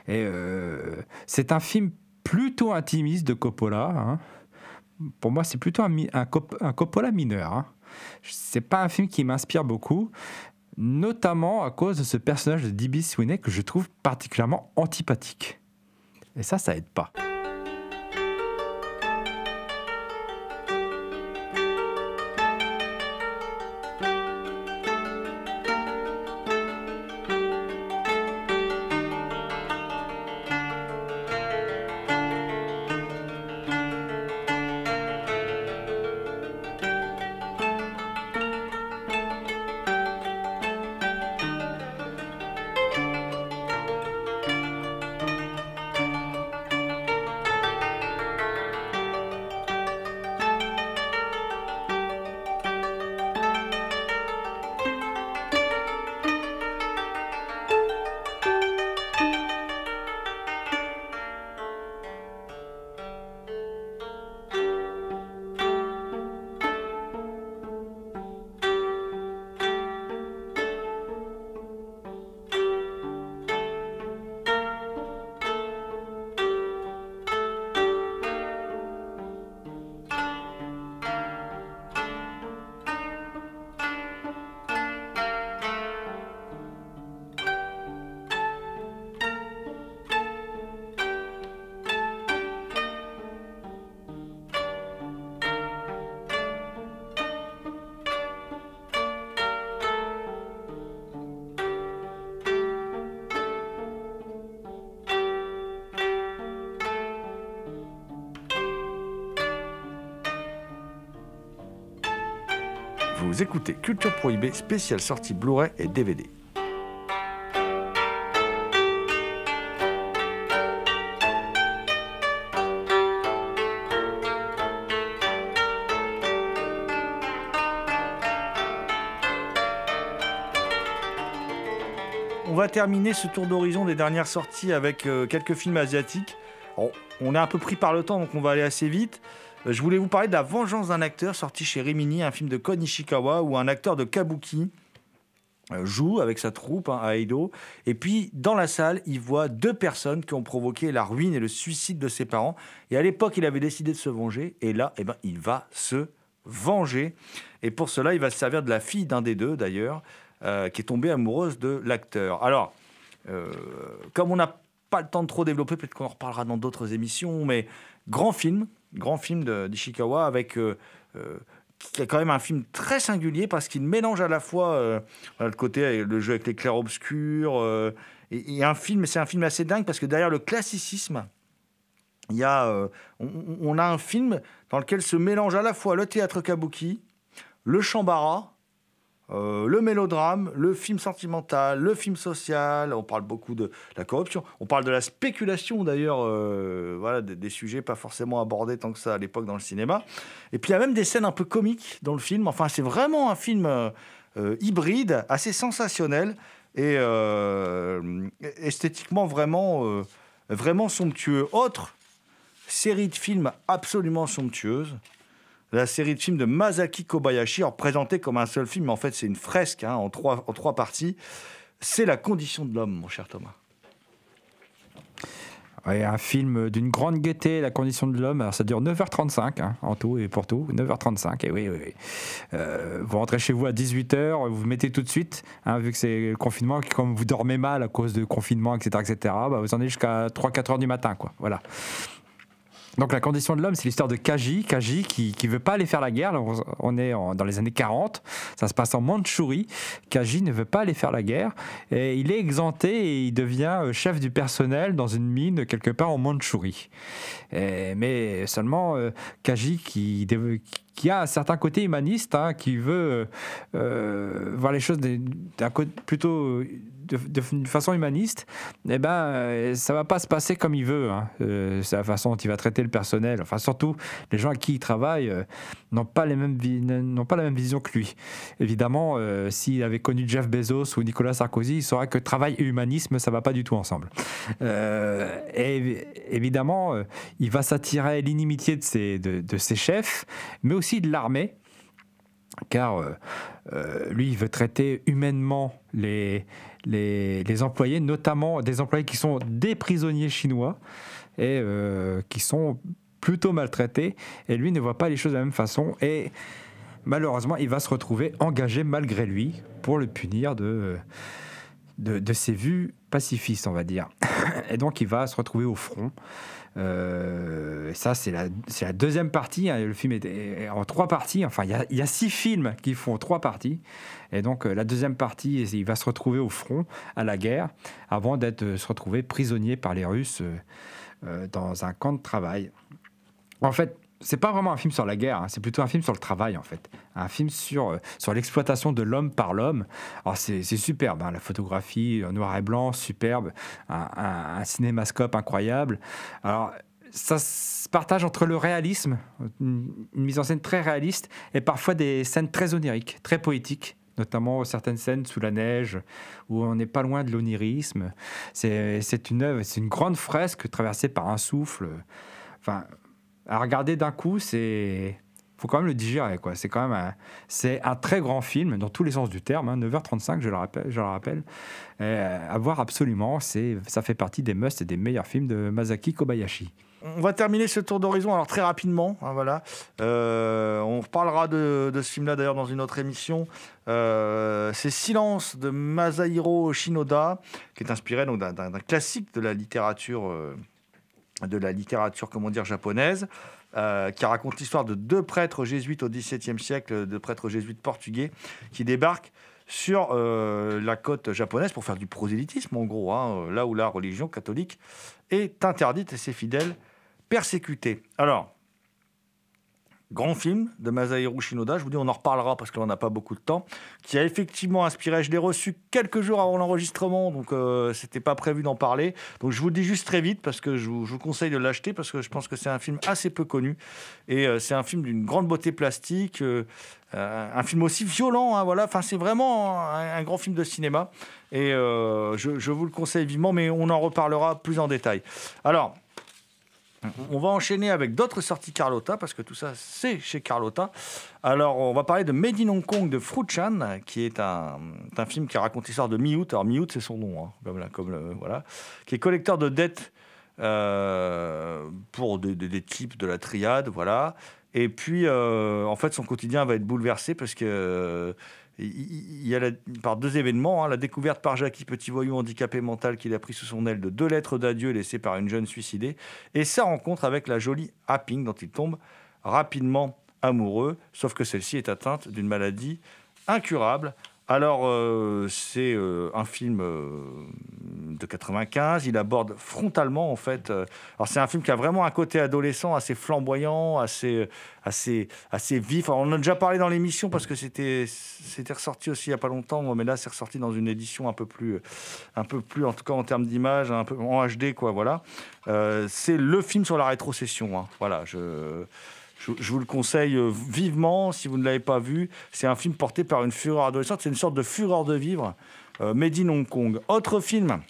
Et c'est un film plutôt intimiste de Coppola. hein. Pour moi, c'est plutôt un, un, Cop- un Coppola mineur. C'est pas un film qui m'inspire beaucoup, notamment à cause de ce personnage de D.B. Sweeney que je trouve particulièrement antipathique. Et ça, ça aide pas. Vous écoutez Culture Prohibée, spéciale sortie Blu-ray et DVD. On va terminer ce tour d'horizon des dernières sorties avec euh, quelques films asiatiques. On est un peu pris par le temps, donc on va aller assez vite. Euh, je voulais vous parler de La Vengeance d'un acteur, sorti chez Rimini, un film de Kon Ishikawa, où un acteur de kabuki euh, joue avec sa troupe hein, à Edo. Et puis, dans la salle, il voit deux personnes qui ont provoqué la ruine et le suicide de ses parents. Et à l'époque, il avait décidé de se venger. Et là, eh ben, il va se venger. Et pour cela, il va se servir de la fille d'un des deux, d'ailleurs, euh, qui est tombée amoureuse de l'acteur. Alors, comme on n'a pas le temps de trop développer, peut-être qu'on en reparlera dans d'autres émissions, mais grand film, grand film d'Ishikawa avec... euh, euh, qui est quand même un film très singulier parce qu'il mélange à la fois euh, le côté le jeu avec les clairs-obscurs euh, et, un film, c'est un film assez dingue parce que derrière le classicisme, il y a, on, a un film dans lequel se mélange à la fois le théâtre kabuki, le chambara, euh, le mélodrame, le film sentimental, le film social. On parle beaucoup de la corruption. On parle de la spéculation d'ailleurs, euh, voilà, des, sujets pas forcément abordés tant que ça à l'époque dans le cinéma. Et puis il y a même des scènes un peu comiques dans le film. Enfin, c'est vraiment un film euh, hybride, assez sensationnel et esthétiquement vraiment, vraiment somptueux. Autre série de films absolument somptueuse la série de films de Masaki Kobayashi, alors présentée comme un seul film, mais en fait c'est une fresque hein, en, trois, parties. C'est La condition de l'homme, mon cher Thomas. Ouais, un film d'une grande gaieté, La condition de l'homme. Ça dure 9h35 hein, en tout et pour tout. 9h35, et oui, oui, oui. Euh, vous rentrez chez vous à 18h, vous vous mettez tout de suite, hein, vu que c'est le confinement, comme vous dormez mal à cause de confinement, etc., etc., bah, vous en êtes jusqu'à 3-4 heures du matin, quoi. Voilà. Donc la condition de l'homme, c'est l'histoire de Kaji, Kaji qui ne veut pas aller faire la guerre. On- est dans les années 40, ça se passe en Mandchourie. Kaji ne veut pas aller faire la guerre et il est exempté et il devient euh, chef du personnel dans une mine quelque part en Mandchourie. Mais seulement euh, Kaji qui, a un certain côté humaniste, hein, qui veut euh, voir les choses d'un côté plutôt de, façon humaniste, eh ben, euh, ça va pas se passer comme il veut. Hein. Euh, c'est la façon dont il va traiter le personnel. Enfin, surtout, les gens à qui il travaille euh, n'ont pas, les mêmes n'ont pas la même vision que lui. Évidemment, s'il avait connu Jeff Bezos ou Nicolas Sarkozy, il saurait que travail et humanisme, ça va pas du tout ensemble. Et évi- évidemment, il va s'attirer l'inimitié de ses, de, de ses chefs, mais aussi de l'armée car lui, il veut traiter humainement les, les, employés, notamment des employés qui sont des prisonniers chinois et euh, qui sont plutôt maltraités. Et lui ne voit pas les choses de la même façon. Et malheureusement, il va se retrouver engagé malgré lui pour le punir de, de, de ses vues pacifistes, on va dire. [laughs] Et donc, il va se retrouver au front. Euh, ça, c'est la, deuxième partie. hein. Le film est, en trois parties. Enfin, il y a, six films qui font trois parties. Et donc, euh, la deuxième partie, il va se retrouver au front, à la guerre, avant d'être euh, se retrouver prisonnier par les Russes euh, dans un camp de travail. En fait, c'est pas vraiment un film sur la guerre, hein, c'est plutôt un film sur le travail en fait. Un film sur, euh, sur l'exploitation de l'homme par l'homme. Alors c'est superbe, hein, la photographie en noir et blanc, superbe, un, cinémascope incroyable. Alors ça se partage entre le réalisme, une, une mise en scène très réaliste, et parfois des scènes très oniriques, très poétiques notamment certaines scènes sous la neige où on n'est pas loin de l'onirisme. C'est une œuvre, c'est une grande fresque traversée par un souffle. Enfin, à regarder d'un coup, c'est faut quand même le digérer quoi. C'est quand même un, c'est un très grand film dans tous les sens du terme. hein, 9h35, je le rappelle. Je le rappelle. Euh, à voir absolument. C'est ça fait partie des musts et des meilleurs films de Masaki Kobayashi. On va terminer ce tour d'horizon alors très rapidement. hein, voilà. Euh, on reparlera de, ce film-là d'ailleurs dans une autre émission. Euh, c'est Silence de Masahiro Shinoda, qui est inspiré donc d'un- d'un classique de la littérature, de la littérature comment dire japonaise, euh, qui raconte l'histoire de deux prêtres jésuites au XVIIe siècle, deux prêtres jésuites portugais, qui débarquent sur euh, la côte japonaise pour faire du prosélytisme en gros, hein, là où la religion catholique est interdite et ses fidèles persécutés. Alors, grand film de Masahiro Shinoda. Je vous dis, on en reparlera parce que l'on n'a pas beaucoup de temps. Qui a effectivement inspiré. Je l'ai reçu quelques jours avant l'enregistrement, donc euh, c'était pas prévu d'en parler. Donc je vous le dis juste très vite parce que je vous, conseille de l'acheter parce que je pense que c'est un film assez peu connu et euh, c'est un film d'une grande beauté plastique. euh, euh, un film aussi violent, hein, voilà. Enfin, c'est vraiment un, grand film de cinéma et je, je vous le conseille vivement, mais on en reparlera plus en détail. Alors, on va enchaîner avec d'autres sorties Carlotta, parce que tout ça, c'est chez Carlotta. Alors, on va parler de Made in Hong Kong de Fru Chan, qui est un, film qui raconte l'histoire de Miout. Alors, Miout, c'est son nom, hein, comme, comme le- voilà, qui est collecteur de dettes euh, pour des, types de la triade, voilà. Et puis, euh, en fait, son quotidien va être bouleversé parce que il y a par deux événements, hein, la découverte par Jackie, petit voyou handicapé mental qu'il a pris sous son aile de deux lettres d'adieu laissées par une jeune suicidée, et sa rencontre avec la jolie Happing dont il tombe rapidement amoureux, sauf que celle-ci est atteinte d'une maladie incurable. Alors, euh, c'est euh, un film euh, de 95. Il aborde frontalement, en fait. alors, c'est un film qui a vraiment un côté adolescent assez flamboyant, assez, assez, assez vif. On en a déjà parlé dans l'émission parce que c'était, c'était ressorti aussi il n'y a pas longtemps, mais là, c'est ressorti dans une édition un peu plus, un peu plus, en tout cas en termes d'image, un peu en HD, quoi. Voilà. C'est le film sur la rétrocession. hein. Voilà. Je, vous le conseille euh, vivement si vous ne l'avez pas vu. C'est un film porté par une fureur adolescente. C'est une sorte de fureur de vivre, euh, made Hong Kong. Autre film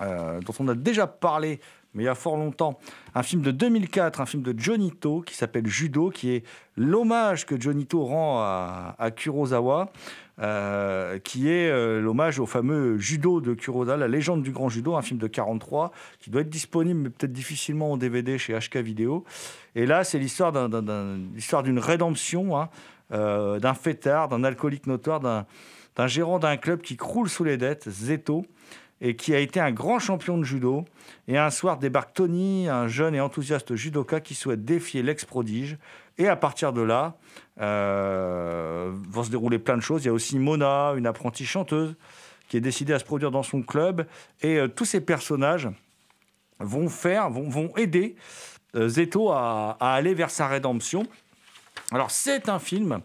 euh, dont on a déjà parlé, mais il y a fort longtemps, un film de 2004, un film de Johnny To qui s'appelle Judo, qui est l'hommage que Johnny To rend à Kurosawa, euh, qui est euh, l'hommage au fameux Judo de Kurosawa, la légende du grand judo, un film de 43 qui doit être disponible, mais peut-être difficilement en DVD chez HK Vidéo. Et là, c'est l'histoire d'un- d'un- d'un- l'histoire d'une rédemption, hein, euh, d'un fêtard, d'un alcoolique notoire, d'un gérant d'un club qui croule sous les dettes, Zeto, et qui a été un grand champion de judo. Et un soir débarque Tony, un jeune et enthousiaste judoka qui souhaite défier l'ex-prodige. Et à partir de là, euh, vont se dérouler plein de choses. Il y a aussi Mona, une apprentie chanteuse, qui est décidée à se produire dans son club. Et euh, tous ces personnages vont faire, vont, vont aider euh, Zeto à, à aller vers sa rédemption. Alors c'est un film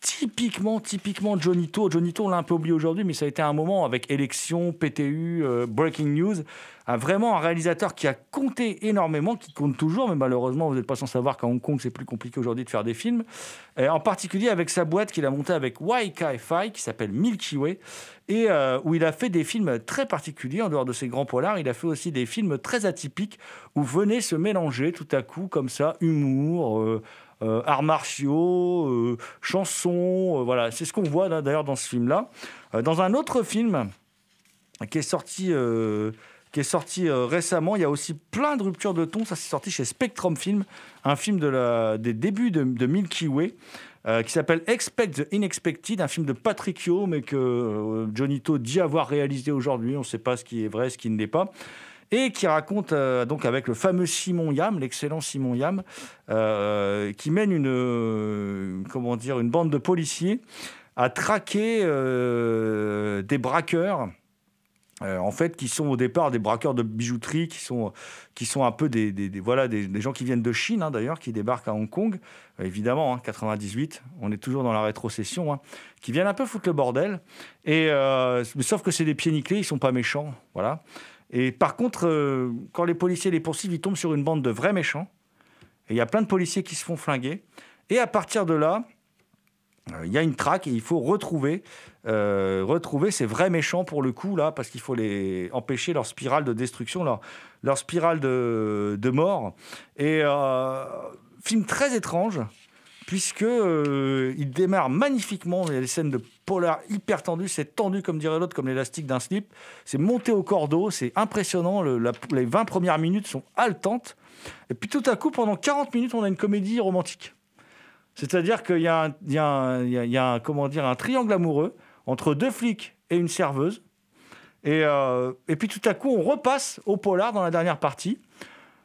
typiquement, typiquement Johnny To. Johnny To, on l'a un peu oublié aujourd'hui, mais ça a été un moment avec Élection, PTU, euh, Breaking News. Un, vraiment un réalisateur qui a compté énormément, qui compte toujours, mais malheureusement, vous n'êtes pas sans savoir qu'à Hong Kong, c'est plus compliqué aujourd'hui de faire des films. En particulier avec sa boîte qu'il a montée avec Wai Kai Fai, qui s'appelle Milky Way, et euh, où il a fait des films très particuliers, en dehors de ses grands polars. Il a fait aussi des films très atypiques, où venaient se mélanger tout à coup, comme ça, humour, euh, arts martiaux, euh, chansons. euh, voilà, c'est ce qu'on voit d'ailleurs dans ce film-là. Euh, dans un autre film qui est sorti, euh, qui est sorti euh, récemment, il y a aussi plein de ruptures de ton. Ça, c'est sorti chez Spectrum Film, un film de des débuts de, Milky Way. euh, qui s'appelle Expect the Unexpected, un film de Patrick Yo, mais que euh, Johnny To dit avoir réalisé aujourd'hui. On ne sait pas ce qui est vrai, ce qui ne l'est pas et qui raconte euh, donc avec le fameux Simon Yam, l'excellent Simon Yam, euh, qui mène une euh, comment dire une bande de policiers à traquer des braqueurs. en fait, qui sont au départ des braqueurs de bijouterie, qui sont, qui sont un peu des, voilà, des, gens qui viennent de Chine, hein, d'ailleurs, qui débarquent à Hong Kong, évidemment, hein, 98, on est toujours dans la rétrocession, hein, qui viennent un peu foutre le bordel. Et, sauf que c'est des pieds nickelés, ils sont pas méchants, voilà. Et par contre, euh, quand les policiers les poursuivent, ils tombent sur une bande de vrais méchants. Et il y a plein de policiers qui se font flinguer. Et à partir de là, euh, il y a une traque et il faut retrouver, euh, retrouver ces vrais méchants pour le coup, là, parce qu'il faut les empêcher leur spirale de destruction, leur, spirale de, de mort. Et film très étrange, puisque euh, il démarre magnifiquement. Il y a des scènes de polar hyper tendues, c'est tendu comme dirait l'autre, comme l'élastique d'un slip. C'est monté au cordeau, c'est impressionnant. Les 20 premières minutes sont haletantes. Et puis tout à coup, pendant 40 minutes, on a une comédie romantique. C'est-à-dire qu'il y a, un, comment dire, un triangle amoureux entre deux flics et une serveuse. Et, euh, et puis tout à coup, on repasse au polar dans la dernière partie.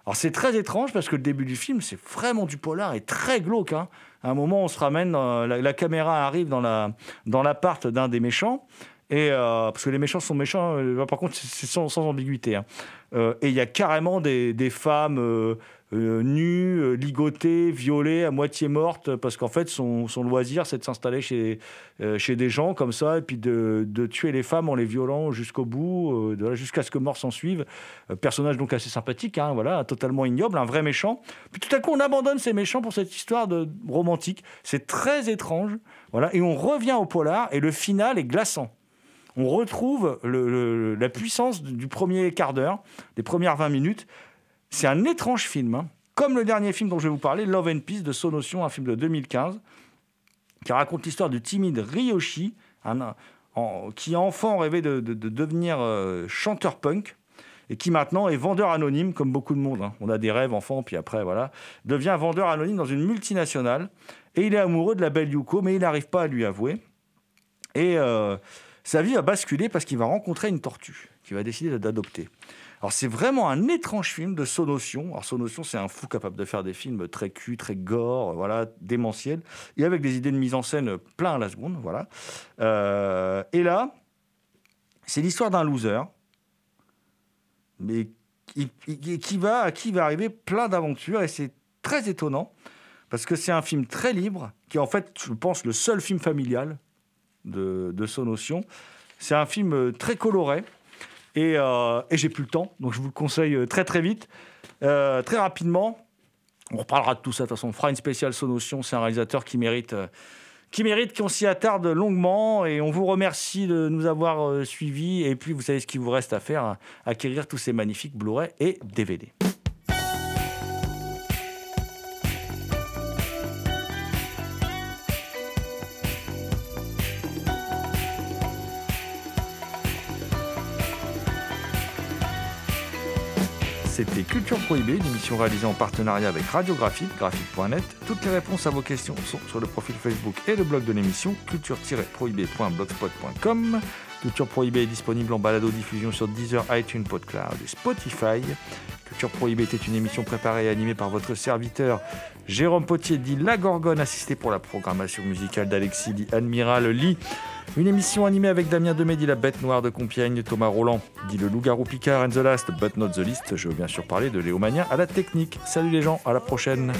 Alors c'est très étrange parce que le début du film, c'est vraiment du polar et très glauque. hein. À un moment, on se ramène, la, caméra arrive dans la dans l'appart d'un des méchants Et, euh, parce que les méchants sont méchants, euh, par contre, c'est sans, sans ambiguïté. hein. Euh, et il y a carrément des, des femmes euh, nues, euh, ligotées, violées, à moitié mortes, parce qu'en fait, son, son loisir, c'est de s'installer chez, euh, chez des gens comme ça, et puis de, de tuer les femmes en les violant jusqu'au bout, euh, jusqu'à ce que mort s'en suive. Personnage donc assez sympathique, hein, voilà, totalement ignoble, un vrai méchant. Puis tout à coup, on abandonne ces méchants pour cette histoire de romantique. C'est très étrange, voilà, et on revient au polar, et le final est glaçant on retrouve le- la puissance du premier quart d'heure, des premières 20 minutes. C'est un étrange film, hein. comme le dernier film dont je vais vous parler, Love and Peace de Sonotion, un film de 2015, qui raconte l'histoire du timide Ryoshi, un- en- qui enfant rêvait de, de- de devenir euh, chanteur punk. Et qui maintenant est vendeur anonyme, comme beaucoup de monde. hein. On a des rêves enfants, puis après, voilà. Devient vendeur anonyme dans une multinationale. Et il est amoureux de la belle Yuko, mais il n'arrive pas à lui avouer. Et euh, sa vie va basculer parce qu'il va rencontrer une tortue qu'il va décider d'adopter. Alors c'est vraiment un étrange film de Sonotion. Alors Sonotion, c'est un fou capable de faire des films très cul, très gore, voilà, démentiels, et avec des idées de mise en scène plein à la seconde, voilà. Euh, et là, c'est l'histoire d'un loser, mais qui va, à qui va arriver plein d'aventures, et c'est très étonnant, parce que c'est un film très libre, qui est en fait, je pense, le seul film familial de, de Sonotion. C'est un film euh, très coloré et, euh, et j'ai plus le temps, donc je vous le conseille euh, très très vite, Euh, très rapidement. On reparlera de tout ça, de toute façon, on fera une spéciale Sonotion. C'est un réalisateur qui mérite, qui mérite qu'on s'y attarde longuement et on vous remercie de nous avoir suivis. Et puis, vous savez ce qu'il vous reste à faire, acquérir tous ces magnifiques Blu-ray et DVD. C'était Culture Prohibée, une émission réalisée en partenariat avec Radiographie, graphique.net. Toutes les réponses à vos questions sont sur le profil Facebook et le blog de l'émission, culture-prohibée.blogspot.com. Culture Prohibée est disponible en balado-diffusion sur Deezer, iTunes, PodCloud et Spotify. Culture Prohibée était une émission préparée et animée par votre serviteur Jérôme Potier, dit La Gorgone, assisté pour la programmation musicale d'Alexis, dit Admiral Lee. Une émission animée avec Damien Demé, dit La Bête Noire de Compiègne, Thomas Roland, dit Le Loup-Garou Picard and the Last, but not the least. Je veux bien sûr parler de Léo Mania à la technique. Salut les gens, à la prochaine.